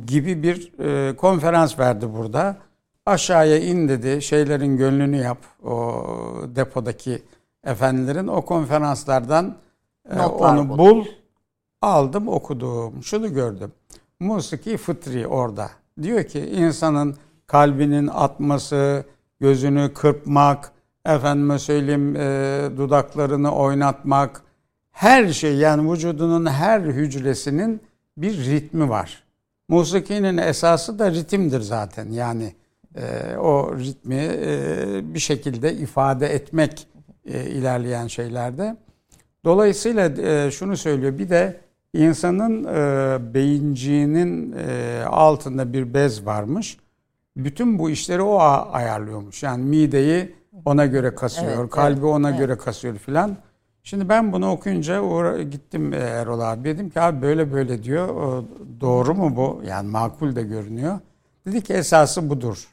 gibi bir e, konferans verdi burada. Aşağıya in dedi. Şeylerin gönlünü yap. O depodaki efendilerin o konferanslardan e, Notlar onu bul. bul. Aldım okudum. Şunu gördüm. Musiki fıtri orada. Diyor ki insanın kalbinin atması, gözünü kırpmak, efendime söyleyeyim e, dudaklarını oynatmak, her şey yani vücudunun her hücresinin bir ritmi var. Musikinin esası da ritimdir zaten. Yani e, o ritmi e, bir şekilde ifade etmek e, ilerleyen şeylerde. Dolayısıyla e, şunu söylüyor. Bir de insanın e, beyinciğinin e, altında bir bez varmış. Bütün bu işleri o ayarlıyormuş. Yani mideyi ona göre kasıyor, Evet, kalbi evet, ona evet. göre kasıyor filan. Şimdi ben bunu okuyunca uğra- gittim e, Erol abi dedim ki abi böyle böyle diyor. O, doğru mu bu? Yani makul de görünüyor. Dedi ki esası budur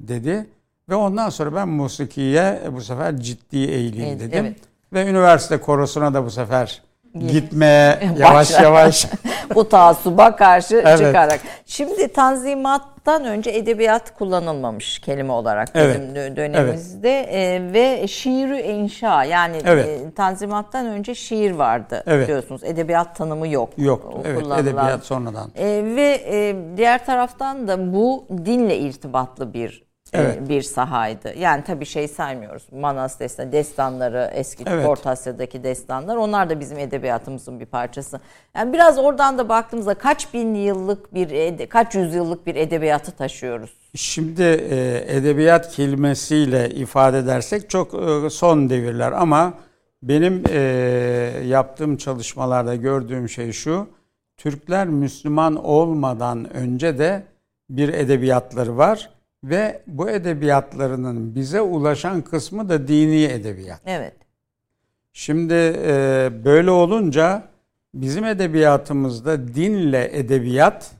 dedi. Ve ondan sonra ben musikiye bu sefer ciddi eğileyim Evet, dedim. evet. Ve üniversite korosuna da bu sefer. Gitmeye (laughs) yavaş yavaş (laughs) Bu taassuba karşı Evet. çıkarak. Şimdi tanzimattan önce edebiyat kullanılmamış kelime olarak bizim Evet. dö- dönemimizde E, ve şiiri inşa yani Evet. e, tanzimattan önce şiir vardı Evet. diyorsunuz. Edebiyat tanımı yok. yoktu. Evet edebiyat sonradan. E, ve e, diğer taraftan da bu dinle irtibatlı bir Evet. bir sahaydı. Yani tabii şey saymıyoruz. Manas destan, destanları, eski Evet. Orta Asya'daki destanlar onlar da bizim edebiyatımızın bir parçası. Yani biraz oradan da baktığımızda kaç bin yıllık bir kaç yüzyıllık bir edebiyatı taşıyoruz. Şimdi e, edebiyat kelimesiyle ifade edersek çok e, son devirler ama benim e, yaptığım çalışmalarda gördüğüm şey şu. Türkler Müslüman olmadan önce de bir edebiyatları var ve bu edebiyatlarının bize ulaşan kısmı da dini edebiyat. Evet. Şimdi e, böyle olunca bizim edebiyatımızda dinle edebiyat,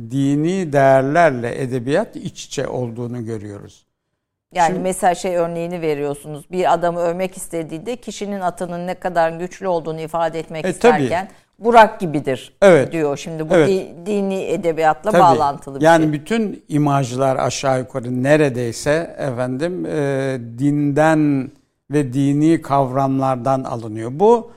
dini değerlerle edebiyat iç içe olduğunu görüyoruz. Yani Şimdi- mesela şey örneğini veriyorsunuz. Bir adamı övmek istediğinde kişinin atının ne kadar güçlü olduğunu ifade etmek E, isterken Burak gibidir Evet. diyor. Şimdi bu Evet. di- dini edebiyatla Tabii. bağlantılı bir yani şey. bütün imajlar aşağı yukarı neredeyse efendim e, dinden ve dini kavramlardan alınıyor. Bu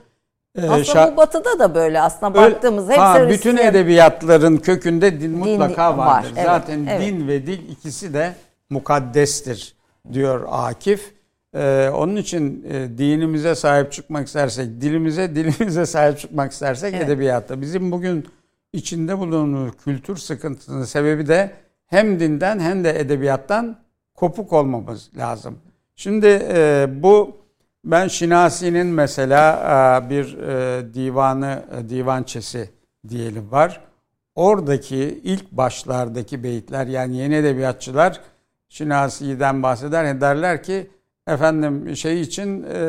e, Aslında bu batıda da böyle aslında Öyle- baktığımız hepsi ha, bütün edebiyatların kökünde din mutlaka var, vardır. evet, Zaten evet. din ve dil ikisi de mukaddestir diyor Akif. Ee, onun için e, dinimize sahip çıkmak istersek, dilimize, (laughs) dilimize sahip çıkmak istersek Evet. edebiyatta. Bizim bugün içinde bulunduğumuz kültür sıkıntısının sebebi de hem dinden hem de edebiyattan kopuk olmamız lazım. Şimdi e, bu ben Şinasi'nin mesela e, bir e, divanı, e, divançesi diyelim var. Oradaki ilk başlardaki beyitler yani yeni edebiyatçılar Şinasi'den bahseder derler ki efendim şey için e,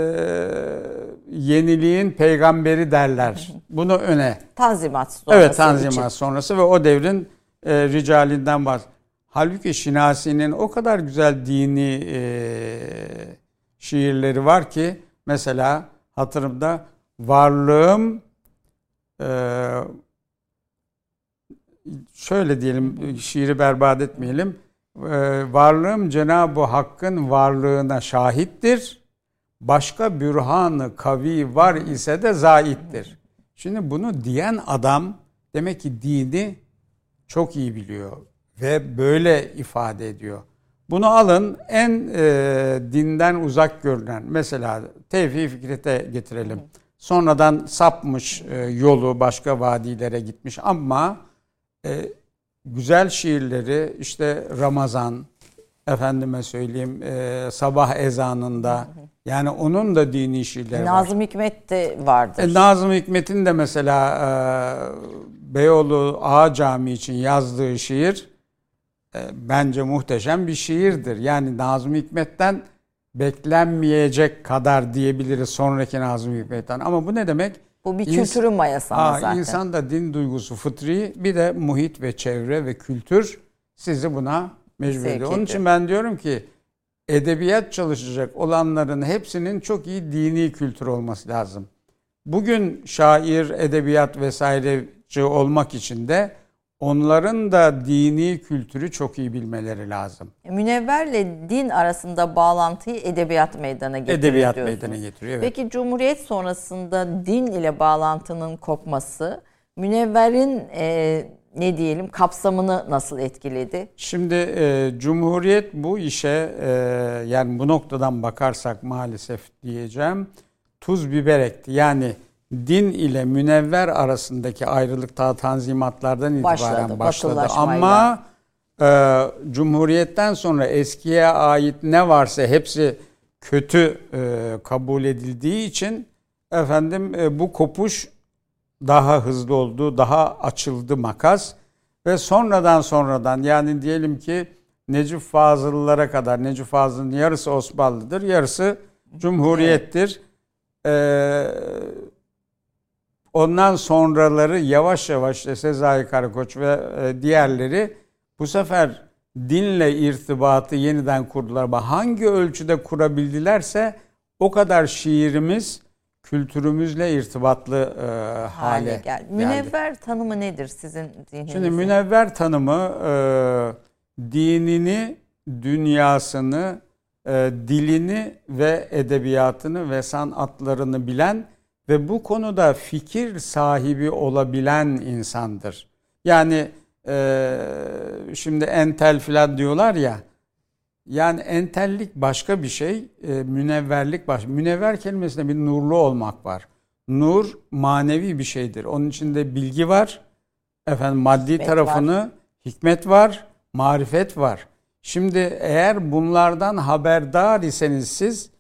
yeniliğin peygamberi derler. Bunu öne Tanzimat sonrası Evet Tanzimat için. sonrası ve o devrin e, ricalinden bahs. Halbuki Şinasi'nin o kadar güzel dini e, şiirleri var ki mesela hatırımda varlığım e, şöyle diyelim şiiri berbat etmeyelim. E, varlığım Cenab-ı Hakk'ın varlığına şahittir. Başka bürhanı kavi var ise de zaittir. Şimdi bunu diyen adam demek ki dini çok iyi biliyor ve böyle ifade ediyor. Bunu alın en e, dinden uzak görünen mesela Tevfik Fikret'e getirelim. Sonradan sapmış e, yolu başka vadilere gitmiş ama e, güzel şiirleri işte Ramazan efendime söyleyeyim e, sabah ezanında yani onun da dini şiirleri var. Nazım Hikmet de vardır. E, Nazım Hikmet'in de mesela e, Beyoğlu Ağa Camii için yazdığı şiir e, bence muhteşem bir şiirdir. Yani Nazım Hikmet'ten beklenmeyecek kadar diyebiliriz sonraki Nazım Hikmet'ten. Ama bu ne demek? Bu bir kültürün mayası ama Aa, zaten. İnsanda din duygusu fıtri bir de muhit ve çevre ve kültür sizi buna mecbur Sevk ediyor. Onun için ben diyorum ki edebiyat çalışacak olanların hepsinin çok iyi dini kültür olması lazım. Bugün şair, edebiyat vesaireci olmak için de onların da dini kültürü çok iyi bilmeleri lazım. Münevverle din arasında bağlantıyı edebiyat meydana getiriyor Edebiyat diyorsunuz. meydana getiriyor. Evet. Peki Cumhuriyet sonrasında din ile bağlantının kopması Münevver'in e, ne diyelim kapsamını nasıl etkiledi? Şimdi e, Cumhuriyet bu işe e, yani bu noktadan bakarsak maalesef diyeceğim tuz biber ekti. Yani din ile münevver arasındaki ayrılık ta tanzimatlardan itibaren Başladı, başladı. Ama e, Cumhuriyet'ten sonra eskiye ait ne varsa hepsi kötü e, kabul edildiği için efendim e, bu kopuş daha hızlı oldu, daha açıldı makas ve sonradan sonradan yani diyelim ki Necip Fazıl'lara kadar Necip Fazıl'ın yarısı Osmanlı'dır, yarısı Cumhuriyet'tir. Ee, ondan sonraları yavaş yavaş işte Sezai Karakoç ve e, diğerleri bu sefer dinle irtibatı yeniden kurdular. Ama hangi ölçüde kurabildilerse o kadar şiirimiz kültürümüzle irtibatlı e, hale, Hale gel. geldi. Münevver tanımı nedir sizin zihninizde? Şimdi münevver tanımı e, dinini, dünyasını, e, dilini ve edebiyatını ve sanatlarını bilen ve bu konuda fikir sahibi olabilen insandır. Yani e, şimdi entel filan diyorlar ya, yani entellik başka bir şey, e, münevverlik başka. Münevver kelimesinde bir nurlu olmak var. Nur manevi bir şeydir. Onun içinde bilgi var, efendim maddi Hikmet tarafını, hikmet var, marifet var. Şimdi eğer bunlardan haberdar iseniz siz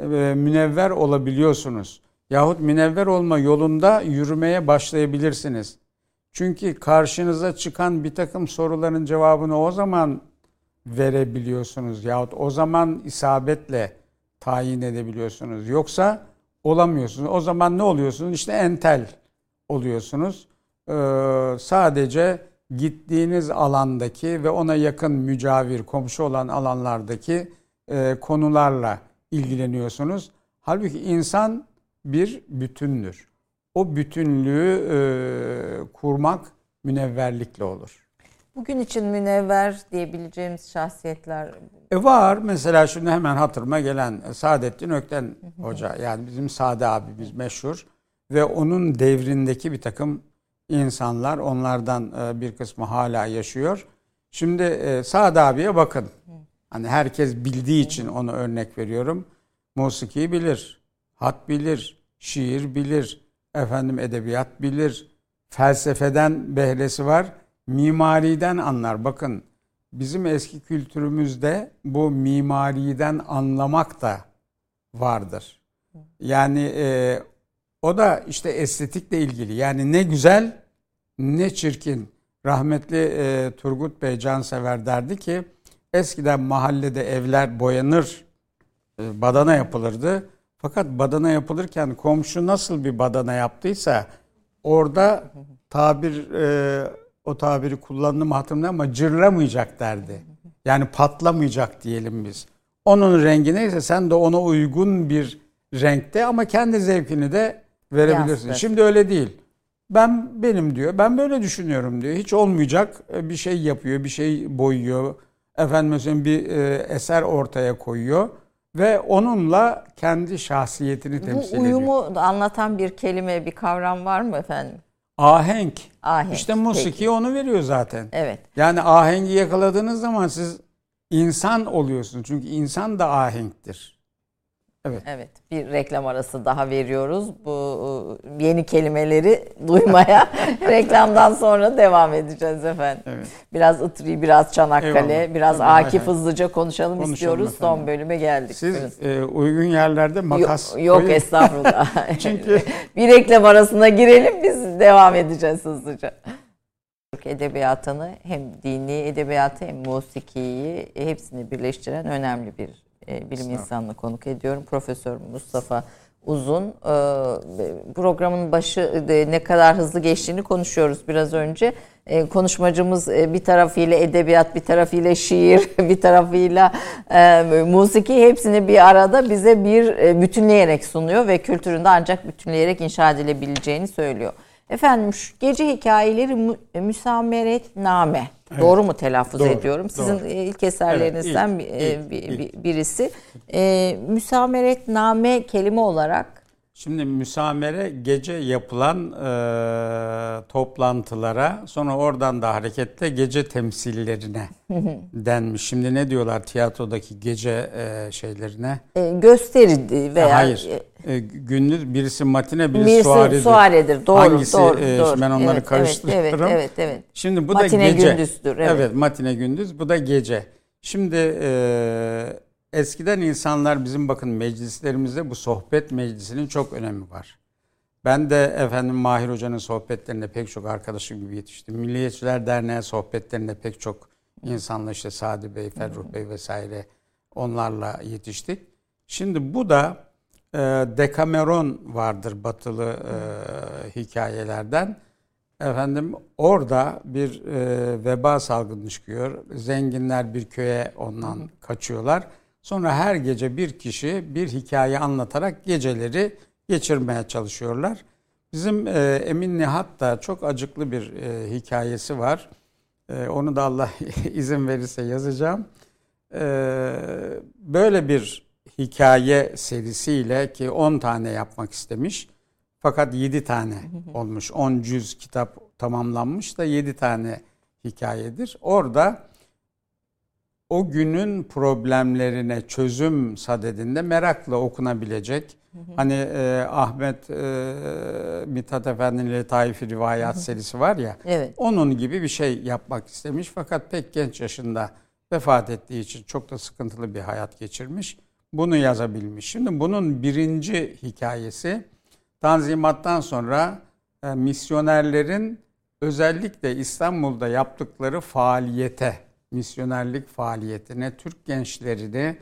e, münevver olabiliyorsunuz. Yahut münevver olma yolunda yürümeye başlayabilirsiniz. Çünkü karşınıza çıkan bir takım soruların cevabını o zaman verebiliyorsunuz yahut o zaman isabetle tayin edebiliyorsunuz. Yoksa olamıyorsunuz. O zaman ne oluyorsunuz? İşte entel oluyorsunuz. Ee, sadece gittiğiniz alandaki ve ona yakın mücavir, komşu olan alanlardaki e, konularla ilgileniyorsunuz. Halbuki insan bir bütündür. O bütünlüğü e, kurmak münevverlikle olur. Bugün için münevver diyebileceğimiz şahsiyetler E var mesela şimdi hemen hatırıma gelen Saadettin Ökten Hoca yani bizim Sade abimiz meşhur ve onun devrindeki bir takım insanlar onlardan e, bir kısmı hala yaşıyor. Şimdi e, Sade abiye bakın. Hani herkes bildiği için onu örnek veriyorum. Musiki bilir, hat bilir, şiir bilir, efendim edebiyat bilir, felsefeden behresi var, mimariden anlar. Bakın bizim eski kültürümüzde bu mimariden anlamak da vardır. Yani e, o da işte estetikle ilgili. Yani ne güzel ne çirkin. Rahmetli e, Turgut Bey cansever derdi ki eskiden mahallede evler boyanır, e, badana yapılırdı. Fakat badana yapılırken komşu nasıl bir badana yaptıysa orada tabir e, o tabiri kullandım hatırlamıyorum ama cırlamayacak derdi. Yani patlamayacak diyelim biz. Onun rengi neyse sen de ona uygun bir renkte ama kendi zevkini de verebilirsin. Yansıtır. Şimdi öyle değil. Ben benim diyor. Ben böyle düşünüyorum diyor. Hiç olmayacak e, bir şey yapıyor, bir şey boyuyor. Efendim mesela bir e, eser ortaya koyuyor ve onunla kendi şahsiyetini temsil Bu ediyor. uyumu anlatan bir kelime, bir kavram var mı efendim? Ahenk. Ahenk. İşte musiki Peki. onu veriyor zaten. Evet. Yani ahengi yakaladığınız zaman siz insan oluyorsunuz. Çünkü insan da ahenktir. Evet. Evet. Bir reklam arası daha veriyoruz. Bu e, yeni kelimeleri duymaya (laughs) reklamdan sonra devam edeceğiz efendim. Evet. Biraz Itri, biraz Çanakkale, Eyvallah. biraz Tabii, Akif hay hızlıca konuşalım, Konuşalım istiyoruz. Son efendim. bölüme geldik. Siz e, uygun yerlerde makas Yok, yok koyun. estağfurullah. (laughs) Çünkü- (laughs) bir reklam arasına girelim biz devam edeceğiz hızlıca. Türk edebiyatını hem dini edebiyatı hem musikiyi hepsini birleştiren önemli bir e, bilim insanını konuk ediyorum. Profesör Mustafa Uzun. E, programın başı e, ne kadar hızlı geçtiğini konuşuyoruz biraz önce. E, konuşmacımız e, bir tarafıyla edebiyat, bir tarafıyla şiir, (laughs) bir tarafıyla e, musiki hepsini bir arada bize bir e, bütünleyerek sunuyor ve kültüründe ancak bütünleyerek inşa edilebileceğini söylüyor. Efendim şu gece hikayeleri mü, müsameretname. Doğru mu telaffuz Doğru, ediyorum? Sizin doğru. e, ilk eserlerinizden Evet, bir- ilk, e, bir- ilk, bir- birisi. E, müsameretname kelime olarak Şimdi müsamere gece yapılan e, toplantılara sonra oradan da hareketle gece temsillerine (laughs) denmiş. Şimdi ne diyorlar tiyatrodaki gece e, şeylerine? e, gösteri veya Hayır. E, gündüz birisi matine birisi, birisi suaredir. suaredir. Doğru, Hangisi, doğru, e, doğru. ben onları Evet, karıştırıyorum. Evet, evet, evet, evet. Şimdi bu Matine da gece. gündüzdür, evet. matine gündüz bu da gece. Şimdi e, eskiden insanlar bizim bakın meclislerimizde bu sohbet meclisinin çok önemi var. Ben de efendim Mahir Hoca'nın sohbetlerinde pek çok arkadaşım gibi yetiştim. Milliyetçiler Derneği sohbetlerinde pek çok insanla işte Sadi Bey, Ferruh Bey vesaire onlarla yetiştik. Şimdi bu da e, Dekameron vardır batılı e, hikayelerden. Efendim orada bir e, veba salgını çıkıyor. Zenginler bir köye ondan kaçıyorlar. Sonra her gece bir kişi bir hikaye anlatarak geceleri geçirmeye çalışıyorlar. Bizim e, Emin Nihat da çok acıklı bir e, hikayesi var. E, onu da Allah (laughs) izin verirse yazacağım. E, böyle bir hikaye serisiyle ki 10 tane yapmak istemiş. Fakat 7 tane olmuş. 10 cüz kitap tamamlanmış da 7 tane hikayedir. Orada o günün problemlerine çözüm sadedinde merakla okunabilecek. Hani e, Ahmet e, Mithat Efendi'nin Letaif-i Rivayat serisi var ya. Evet. Onun gibi bir şey yapmak istemiş fakat pek genç yaşında vefat ettiği için çok da sıkıntılı bir hayat geçirmiş. Bunu yazabilmiş. Şimdi bunun birinci hikayesi Tanzimat'tan sonra e, misyonerlerin özellikle İstanbul'da yaptıkları faaliyete, misyonerlik faaliyetine, Türk gençlerini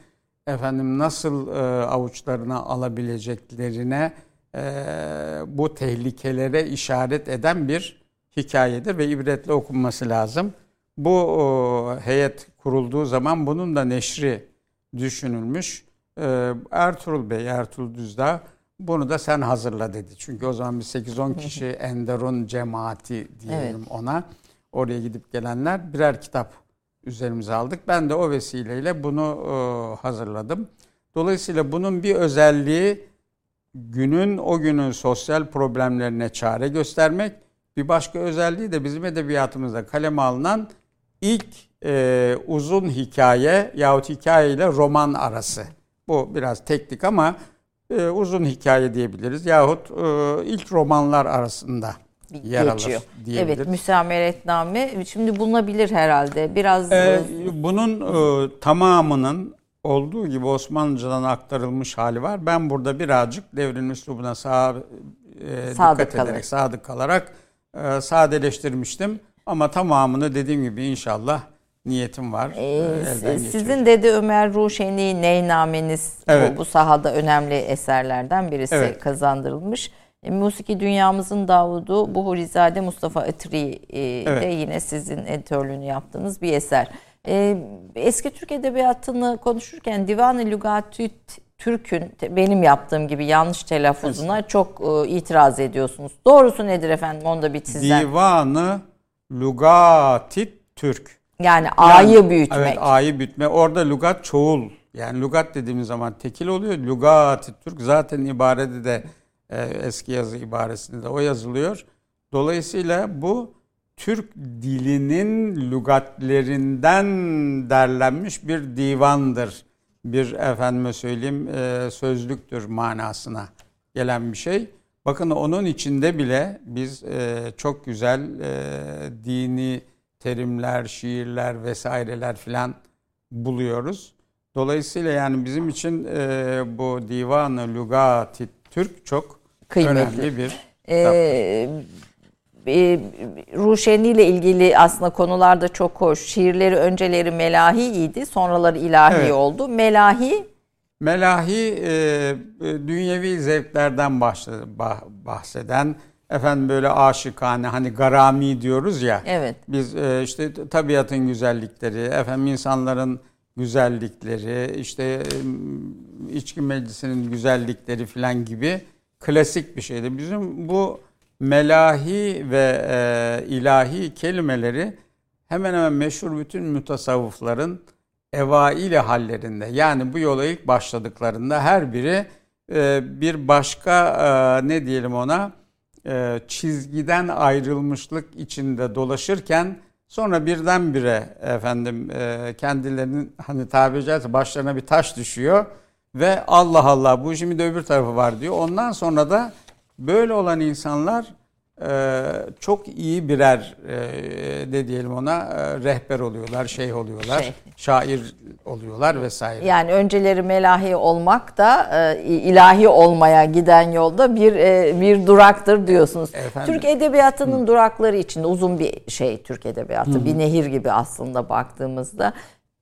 efendim nasıl e, avuçlarına alabileceklerine e, bu tehlikelere işaret eden bir hikayedir ve ibretle okunması lazım. Bu o, heyet kurulduğu zaman bunun da neşri düşünülmüş. E, Ertuğrul Bey, Ertuğrul Düzdağ bunu da sen hazırla dedi. Çünkü o zaman bir 8-10 kişi Enderun cemaati diyelim Evet. ona. Oraya gidip gelenler birer kitap üzerimize aldık. Ben de o vesileyle bunu e, hazırladım. Dolayısıyla bunun bir özelliği günün o günün sosyal problemlerine çare göstermek. Bir başka özelliği de bizim edebiyatımızda kaleme alınan ilk e, uzun hikaye yahut hikaye ile roman arası. Bu biraz teknik ama e, uzun hikaye diyebiliriz yahut e, ilk romanlar arasında yer geçiyor. alır. Evet, müsameretname şimdi bulunabilir herhalde. Biraz Ee, bunun e, tamamının olduğu gibi Osmanlıcadan aktarılmış hali var. Ben burada birazcık devrin üslubuna sağ, e, Sadık dikkat kalarak. ederek, sadık kalarak e, sadeleştirmiştim. Ama tamamını dediğim gibi inşallah niyetim var. Ee, E, sizin Dede Ömer Ruşeni Neynameniz Evet. bu, bu sahada önemli eserlerden birisi Evet. kazandırılmış. E, Musiki Dünyamızın Davudu Buhurizade Mustafa Itri e, Evet. de yine sizin editörlüğünü yaptığınız bir eser. E, eski Türk Edebiyatı'nı konuşurken Divan-ı Lügatü Türk'ün benim yaptığım gibi yanlış telaffuzuna çok itiraz ediyorsunuz. Doğrusu nedir efendim? Onu da bir sizden. Divanı Lugatit Türk. yani Yani- A'yı büyütmek. Evet A'yı büyütme. Orada lugat çoğul. Yani lugat dediğimiz zaman tekil oluyor. Lugat Türk zaten ibarede de e, eski yazı ibaresinde de o yazılıyor. Dolayısıyla bu Türk dilinin lügatlerinden derlenmiş bir divandır. Bir efendime söyleyeyim e, sözlüktür manasına gelen bir şey. Bakın onun içinde bile biz e, çok güzel e, dini terimler, şiirler vesaireler filan buluyoruz. Dolayısıyla yani bizim için e, bu Divan-ı Lügat-i Türk çok Kıymetli. önemli bir Ee, e, Ruşeni ile ilgili aslında konular da çok hoş. Şiirleri önceleri melahiydi, sonraları ilahi Evet. oldu. Melahi Melahi e, e, dünyevi zevklerden bahse- bah- bahseden efendim böyle aşıkane hani garami diyoruz ya. evet. Biz e, işte tabiatın güzellikleri, efendim insanların güzellikleri, işte içki meclisinin güzellikleri filan gibi klasik bir şeydi. Bizim bu melahi ve e, ilahi kelimeleri hemen hemen meşhur bütün mutasavvıfların evaili hallerinde yani bu yola ilk başladıklarında her biri e, bir başka e, ne diyelim ona e, çizgiden ayrılmışlık içinde dolaşırken sonra birdenbire efendim e, kendilerinin hani tabiri caizse başlarına bir taş düşüyor ve Allah Allah bu işin bir de öbür tarafı var diyor. Ondan sonra da böyle olan insanlar çok iyi birer e, ne diyelim ona e, rehber oluyorlar, şeyh oluyorlar, Şeyh. şair oluyorlar vesaire. Yani önceleri melahi olmak da e, ilahi olmaya giden yolda bir bir duraktır diyorsunuz. Efendim? Türk edebiyatının durakları içinde uzun bir şey Türk edebiyatı, bir nehir gibi aslında baktığımızda.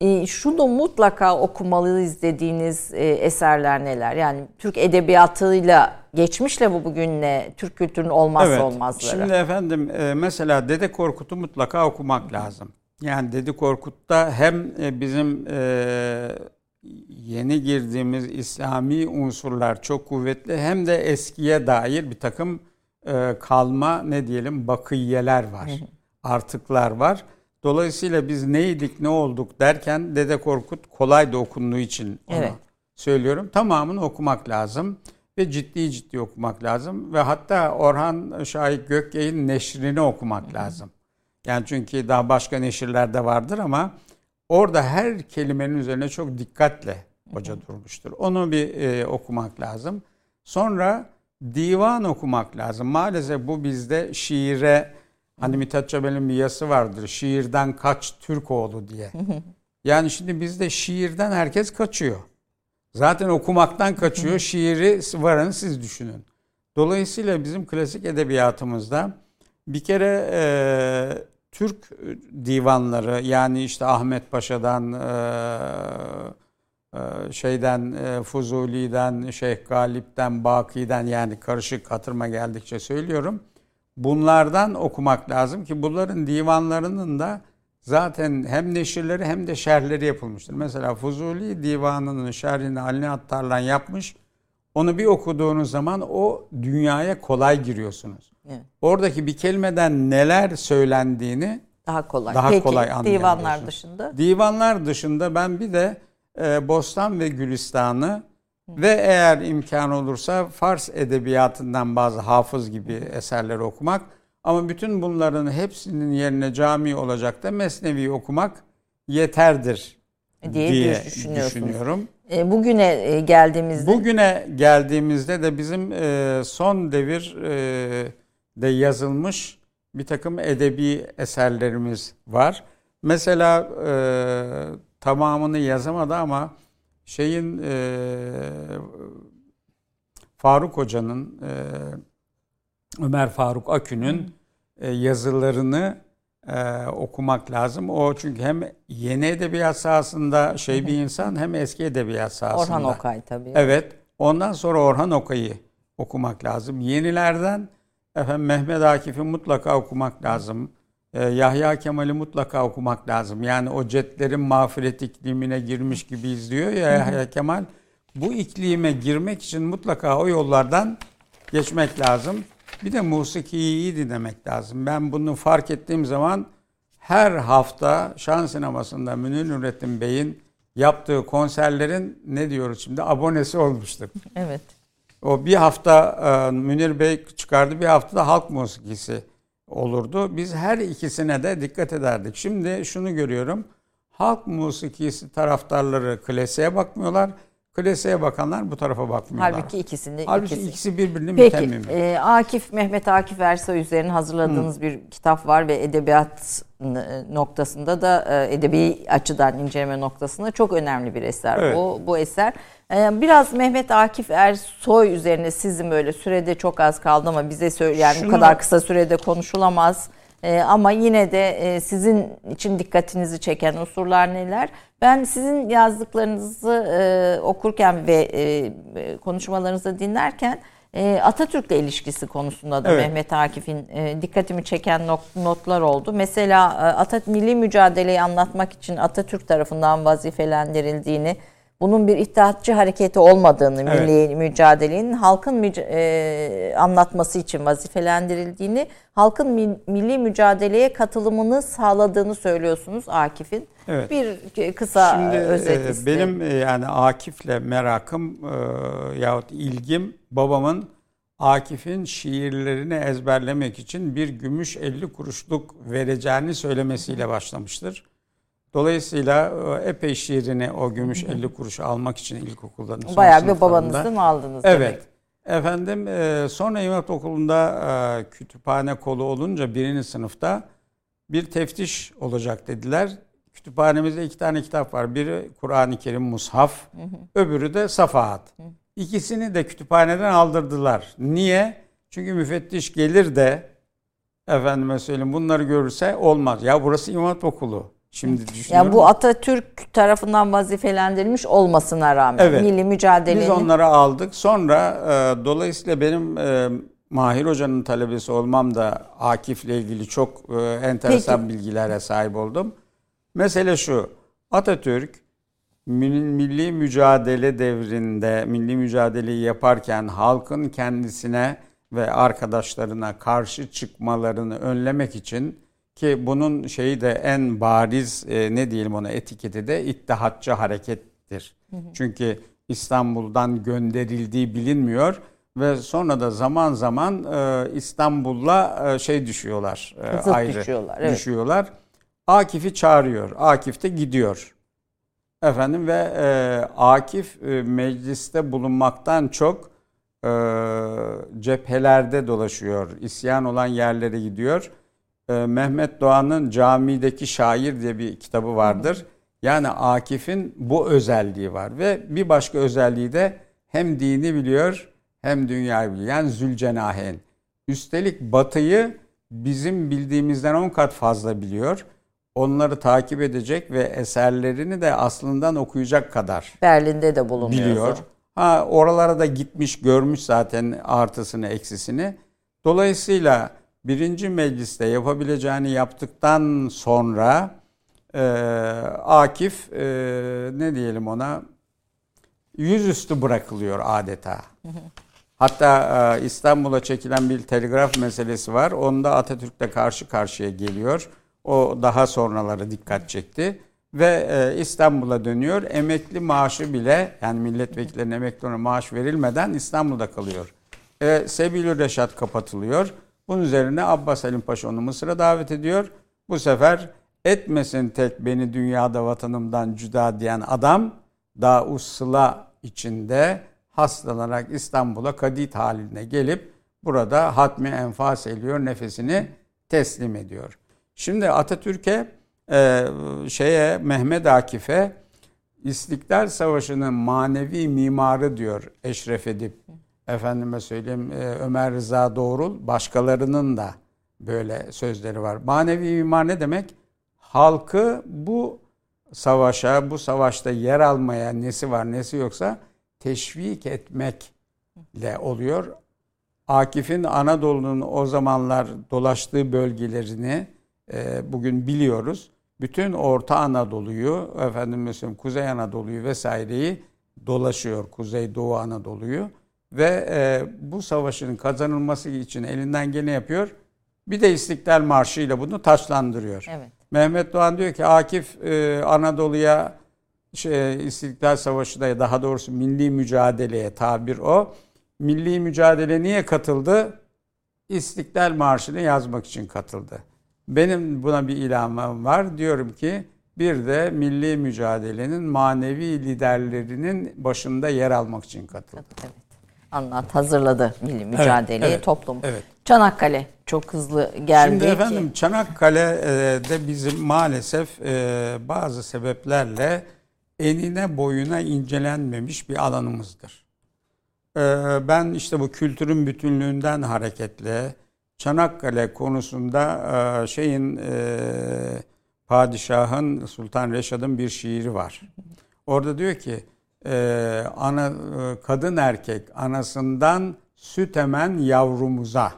E, şunu mutlaka okumalıyız dediğiniz e, eserler neler? Yani Türk edebiyatıyla geçmişle bu bugünle Türk kültürünün olmazsa olmazları. Şimdi efendim e, mesela Dede Korkut'u mutlaka okumak lazım. Yani Dede Korkut'ta hem e, bizim yeni girdiğimiz İslami unsurlar çok kuvvetli hem de eskiye dair bir takım kalma ne diyelim bakıyeler var. Artıklar var. Dolayısıyla biz neydik ne olduk derken Dede Korkut kolay da okunduğu için onu Evet. söylüyorum. Tamamını okumak lazım ve ciddi ciddi okumak lazım ve hatta Orhan Şahit Gökyay'ın neşrini okumak lazım. Yani çünkü daha başka neşirlerde vardır ama orada her kelimenin üzerine çok dikkatle hoca durmuştur. Onu bir e, okumak lazım. Sonra divan okumak lazım. Maalesef bu bizde şiire hani Mithat Çabel'in bir yazısı vardır. Şiirden kaç Türk oğlu diye. (laughs) Yani şimdi bizde şiirden herkes kaçıyor. Zaten okumaktan kaçıyor. (laughs) Şiiri varın siz düşünün. Dolayısıyla bizim klasik edebiyatımızda bir kere e, Türk divanları yani işte Ahmet Paşa'dan e, Ee, şeyden e, Fuzuli'den, Şeyh Galip'ten, Baki'den yani karışık hatırıma geldikçe söylüyorum. Bunlardan okumak lazım ki bunların divanlarının da zaten hem neşirleri hem de şerhleri yapılmıştır. Mesela Fuzuli divanının şerhini Ali Attarlan yapmış. Onu bir okuduğunuz zaman o dünyaya kolay giriyorsunuz. Evet. Oradaki bir kelimeden neler söylendiğini Daha kolay. Daha Peki, kolay divanlar anlayabiliyorsun. dışında? Divanlar dışında ben bir de e, Bostan ve Gülistan'ı ve eğer imkan olursa Fars edebiyatından bazı hafız gibi eserleri okumak ama bütün bunların hepsinin yerine cami olacak da Mesnevi okumak yeterdir Diye diye, düşünüyorsunuz. düşünüyorum. E, bugüne e, geldiğimizde Bugüne geldiğimizde de bizim e, son devir e, de yazılmış bir takım edebi eserlerimiz var. Mesela e, tamamını yazamadı ama şeyin e, Faruk Hoca'nın e, Ömer Faruk Akün'ün e, yazılarını e, okumak lazım. O çünkü hem yeni edebiyat sahasında şey bir insan hem eski edebiyat sahasında. Orhan Okay tabii. Evet. Ondan sonra Orhan Okay'ı okumak lazım. Yenilerden efendim Mehmet Akif'i mutlaka okumak lazım. Ee, Yahya Kemal'i mutlaka okumak lazım. Yani o cetlerin mağfiret iklimine girmiş gibi izliyor ya Yahya Kemal. Bu iklime girmek için mutlaka o yollardan geçmek lazım. Bir de musikiyi iyi dinlemek lazım. Ben bunu fark ettiğim zaman her hafta Şan Sineması'nda Münir Nurettin Bey'in yaptığı konserlerin ne diyoruz şimdi abonesi olmuştuk. Evet. O bir hafta e, Münir Bey çıkardı bir hafta da halk musikisi olurdu. Biz her ikisine de dikkat ederdik. Şimdi şunu görüyorum. Halk musikisi taraftarları klasiğe bakmıyorlar. Klasiğe bakanlar bu tarafa bakmıyorlar. Halbuki ikisinde Halbuki ikisi. ikisi birbirini Peki, mütemmim. e, Akif, Mehmet Akif Ersoy üzerine hazırladığınız bir kitap var ve edebiyat noktasında da e, edebi açıdan inceleme noktasında çok önemli bir eser Evet. bu, bu eser. E, biraz Mehmet Akif Ersoy üzerine sizin böyle sürede çok az kaldı ama bize söyle yani bu Şunu- kadar kısa sürede konuşulamaz. E, ama yine de e, sizin için dikkatinizi çeken unsurlar neler? Ben sizin yazdıklarınızı e, okurken ve e, konuşmalarınızı dinlerken e, Atatürk'le ilişkisi konusunda da Evet. Mehmet Akif'in e, dikkatimi çeken notlar oldu. Mesela e, Atat milli mücadeleyi anlatmak için Atatürk tarafından vazifelendirildiğini, bunun bir ittihatçı hareketi olmadığını, Evet. milli mücadelenin halkın e, anlatması için vazifelendirildiğini, halkın mi- milli mücadeleye katılımını sağladığını söylüyorsunuz Akif'in. Evet. Bir e, kısa Şimdi özet e, benim e, yani Akif'le merakım e, yahut ilgim babamın Akif'in şiirlerini ezberlemek için bir gümüş 50 kuruşluk vereceğini söylemesiyle başlamıştır. Dolayısıyla e, epey şiirini o gümüş 50 kuruşu almak için ilkokulda son Bayağı bir babanızdan aldınız demek. Evet. Efendim e, sonra İmam Okulu'nda e, kütüphane kolu olunca birinci sınıfta bir teftiş olacak dediler. Kütüphanemizde iki tane kitap var. Biri Kur'an-ı Kerim Mushaf, öbürü de Safahat. İkisini de kütüphaneden aldırdılar. Niye? Çünkü müfettiş gelir de efendime söyleyeyim bunları görürse olmaz. Ya burası İmam Okulu. Şimdi düşünüyorum. Yani bu Atatürk tarafından vazifelendirilmiş olmasına rağmen Evet. milli mücadelenin Biz onları aldık. Sonra e, dolayısıyla benim e, Mahir Hoca'nın talebesi olmam da Akif'le ilgili çok e, enteresan bilgilere sahip oldum. Mesele şu. Atatürk mil- milli mücadele devrinde milli mücadeleyi yaparken halkın kendisine ve arkadaşlarına karşı çıkmalarını önlemek için ki bunun şeyi de en bariz e, ne diyelim ona etiketi de ittihatçı harekettir. Çünkü İstanbul'dan gönderildiği bilinmiyor ve sonra da zaman zaman e, İstanbul'la e, şey düşüyorlar. e, Zıt ayrı düşüyorlar, evet. düşüyorlar. Akif'i çağırıyor. Akif de gidiyor. Efendim ve e, Akif e, mecliste bulunmaktan çok e, cephelerde dolaşıyor. İsyan olan yerlere gidiyor. E, Mehmet Doğan'ın Camideki Şair diye bir kitabı vardır. Yani Akif'in bu özelliği var ve bir başka özelliği de hem dini biliyor hem dünyayı biliyor. Yani Zülcenahen. Üstelik Batı'yı bizim bildiğimizden 10 kat fazla biliyor. onları takip edecek ve eserlerini de aslından okuyacak kadar Berlin'de de bulunuyor. biliyor. Ha oralara da gitmiş, görmüş zaten artısını, eksisini. Dolayısıyla birinci mecliste yapabileceğini yaptıktan sonra e, Akif e, ne diyelim ona yüzüstü bırakılıyor adeta. Hatta e, İstanbul'a çekilen bir telgraf meselesi var. Onda Atatürk'le karşı karşıya geliyor. O daha sonraları dikkat çekti. Ve e, İstanbul'a dönüyor. Emekli maaşı bile yani milletvekillerine emekli maaş verilmeden İstanbul'da kalıyor. E, Sebilü Reşat kapatılıyor. Bunun üzerine Abbas Halim Paşa onu Mısır'a davet ediyor. Bu sefer etmesin tek beni dünyada vatanımdan cüda diyen adam daha usla içinde hastalanarak İstanbul'a kadit haline gelip burada hatmi enfas ediyor, nefesini teslim ediyor. Şimdi Atatürk'e e, şeye Mehmet Akif'e İstiklal Savaşı'nın manevi mimarı diyor Eşref Edip. Efendime söyleyeyim e, Ömer Rıza Doğrul başkalarının da böyle sözleri var. Manevi mimar ne demek? Halkı bu savaşa, bu savaşta yer almaya nesi var nesi yoksa teşvik etmekle oluyor. Akif'in Anadolu'nun o zamanlar dolaştığı bölgelerini e, bugün biliyoruz. Bütün Orta Anadolu'yu, efendim mesela Kuzey Anadolu'yu vesaireyi dolaşıyor. Kuzey Doğu Anadolu'yu ve e, bu savaşın kazanılması için elinden geleni yapıyor. Bir de İstiklal Marşı ile bunu taçlandırıyor. Evet. Mehmet Doğan diyor ki Akif e, Anadolu'ya şey, İstiklal Savaşı'da daha doğrusu milli mücadeleye tabir o. Milli mücadele niye katıldı? İstiklal Marşı'nı yazmak için katıldı. Benim buna bir ilhamım var. Diyorum ki bir de milli mücadelenin manevi liderlerinin başında yer almak için katıldı. Evet. Anlat hazırladı milli mücadeleyi evet, toplum. evet. Çanakkale çok hızlı geldi. Şimdi ki- efendim Çanakkale'de bizim maalesef e, bazı sebeplerle enine boyuna incelenmemiş bir alanımızdır. E, Ben işte bu kültürün bütünlüğünden hareketle Çanakkale konusunda e, şeyin padişahın Sultan Reşad'ın bir şiiri var. Orada diyor ki e, ana kadın erkek anasından süt emen yavrumuza.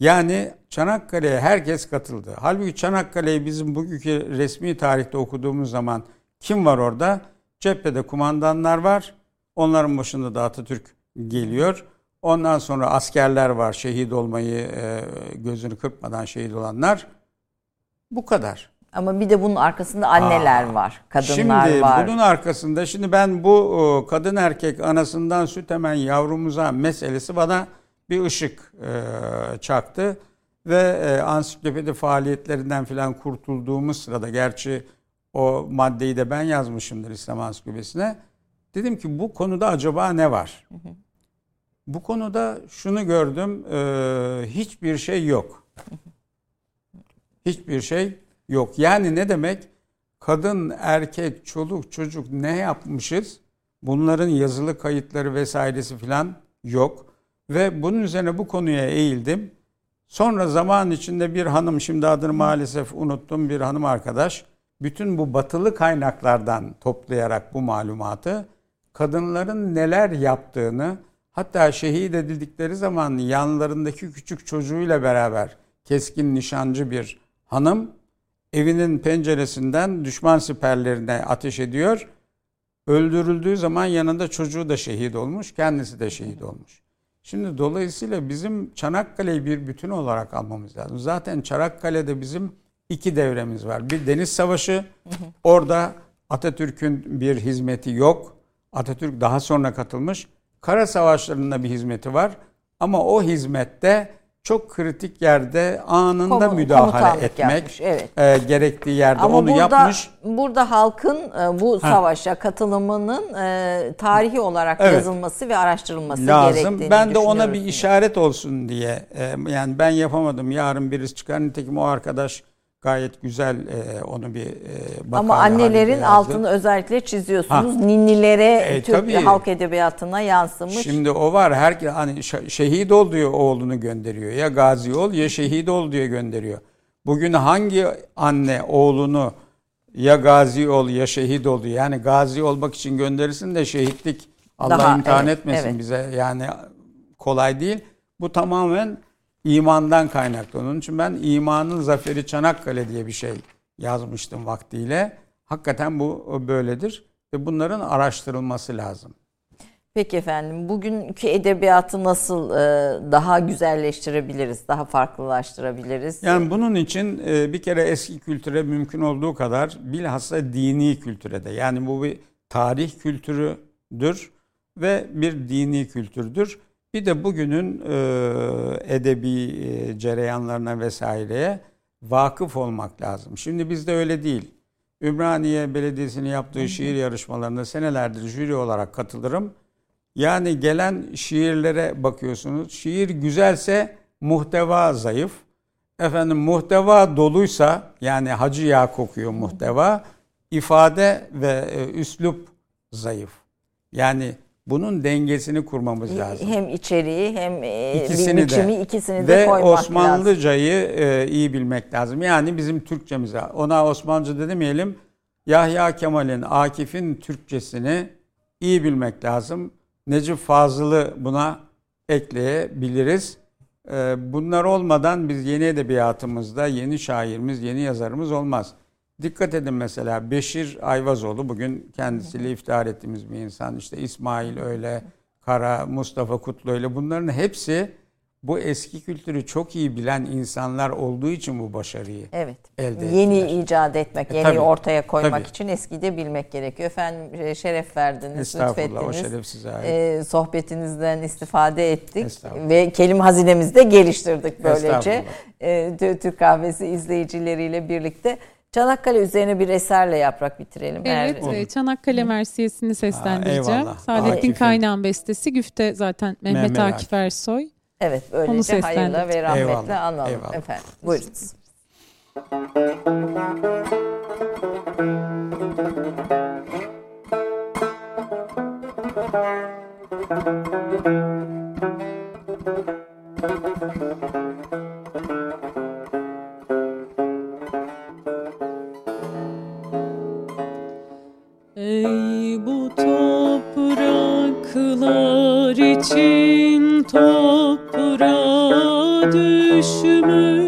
Yani Çanakkale'ye herkes katıldı. Halbuki Çanakkale'yi bizim bugünkü resmi tarihte okuduğumuz zaman kim var orada? Cephede kumandanlar var. Onların başında da Atatürk geliyor. Ondan sonra askerler var. Şehit olmayı e, gözünü kırpmadan şehit olanlar. Bu kadar. Ama bir de bunun arkasında anneler Aa, var, kadınlar şimdi var. bunun arkasında şimdi ben bu e, kadın erkek anasından süt emen yavrumuza meselesi bana bir ışık e, çaktı ve e, ansiklopedi faaliyetlerinden filan kurtulduğumuz sırada gerçi o maddeyi de ben yazmışımdır İslam Ansiklopedisi'ne. Dedim ki bu konuda acaba ne var? Bu konuda şunu gördüm. e, hiçbir şey yok. Hiçbir şey yok. Yani ne demek? Kadın, erkek, çoluk, çocuk ne yapmışız? Bunların yazılı kayıtları vesairesi filan yok. Ve bunun üzerine bu konuya eğildim. Sonra zaman içinde bir hanım, şimdi adını maalesef unuttum, bir hanım arkadaş, bütün bu batılı kaynaklardan toplayarak bu malumatı, kadınların neler yaptığını, hatta şehit edildikleri zaman yanlarındaki küçük çocuğuyla beraber keskin nişancı bir hanım, evinin penceresinden düşman siperlerine ateş ediyor. Öldürüldüğü zaman yanında çocuğu da şehit olmuş, kendisi de şehit olmuş. Şimdi dolayısıyla bizim Çanakkale'yi bir bütün olarak almamız lazım. Zaten Çanakkale'de bizim iki devremiz var. Bir deniz savaşı, orada Atatürk'ün bir hizmeti yok. Atatürk daha sonra katılmış. Kara savaşlarında bir hizmeti var. Ama o hizmette çok kritik yerde anında Komu- müdahale etmek yapmış, evet. e, gerektiği yerde Ama onu burada yapmış. burada halkın e, bu savaşa katılımının e, tarihi olarak Evet. yazılması ve araştırılması lazım. gerektiğini Ben de ona bir işaret olsun diye e, yani ben yapamadım. Yarın birisi çıkar. Nitekim o arkadaş gayet güzel e, onu bir e, Ama makale halinde annelerin altını özellikle çiziyorsunuz. Ninnilere E, Türk tabii. halk edebiyatına yansımış. Şimdi o var. Her hani şehit ol diyor oğlunu gönderiyor. Ya gazi ol ya şehit ol diye gönderiyor. Bugün hangi anne oğlunu ya gazi ol ya şehit ol yani gazi olmak için gönderirsin de şehitlik Allah Daha, imtihan evet, etmesin evet. bize yani kolay değil. Bu tamamen imandan kaynaklı. Onun için ben imanın zaferi Çanakkale diye bir şey yazmıştım vaktiyle. Hakikaten bu böyledir ve bunların araştırılması lazım. Peki efendim bugünkü edebiyatı nasıl e, daha güzelleştirebiliriz, daha farklılaştırabiliriz? Yani bunun için e, bir kere eski kültüre mümkün olduğu kadar bilhassa dini kültüre de yani bu bir tarih kültürüdür ve bir dini kültürdür. Bir de bugünün e, edebi e, cereyanlarına vesaireye vakıf olmak lazım. Şimdi bizde öyle değil. Ümraniye Belediyesi'nin yaptığı şiir yarışmalarında senelerdir jüri olarak katılırım. Yani gelen şiirlere bakıyorsunuz. Şiir güzelse muhteva zayıf. Efendim muhteva doluysa yani hacı yağ kokuyor muhteva. ifade ve e, üslup zayıf. Yani bunun dengesini kurmamız lazım. Hem içeriği hem e, İkisini biçimi de. ikisini de Ve koymak lazım. Osmanlıcayı e, iyi bilmek lazım. Yani bizim Türkçemize. Ona Osmanlıca demeyelim. Yahya Kemal'in, Akif'in Türkçesini iyi bilmek lazım. Necip Fazıl'ı buna ekleyebiliriz. E, bunlar olmadan biz yeni edebiyatımızda yeni şairimiz, yeni yazarımız olmaz. Dikkat edin mesela Beşir Ayvazoğlu bugün kendisiyle iftihar ettiğimiz bir insan. İşte İsmail öyle, Kara, Mustafa Kutlu öyle bunların hepsi bu eski kültürü çok iyi bilen insanlar olduğu için bu başarıyı Evet. elde yeni ettiler. icat etmek, E, yeni tabii, ortaya koymak tabii. için eskiyi de bilmek gerekiyor. Efendim e, şeref verdiniz, Estağfurullah o lütfettiniz. şeref size ait. E, sohbetinizden istifade ettik ve kelime hazinemizi de geliştirdik böylece. E, Tü- Türk Kahvesi izleyicileriyle birlikte. Çanakkale üzerine bir eserle yaprak bitirelim. Evet, Eğer- e, Çanakkale Mersiyesi'ni seslendireceğim. eyvallah. Saadettin. Kaynağ'ın bestesi. Güfte zaten Mehmet, Mehmet Akif Akif. Ersoy. Evet, Onu böylece hayırla ve rahmetle Eyvallah, analım eyvallah. efendim. Buyurunuz. Ey bu topraklar için toprağa düşmüş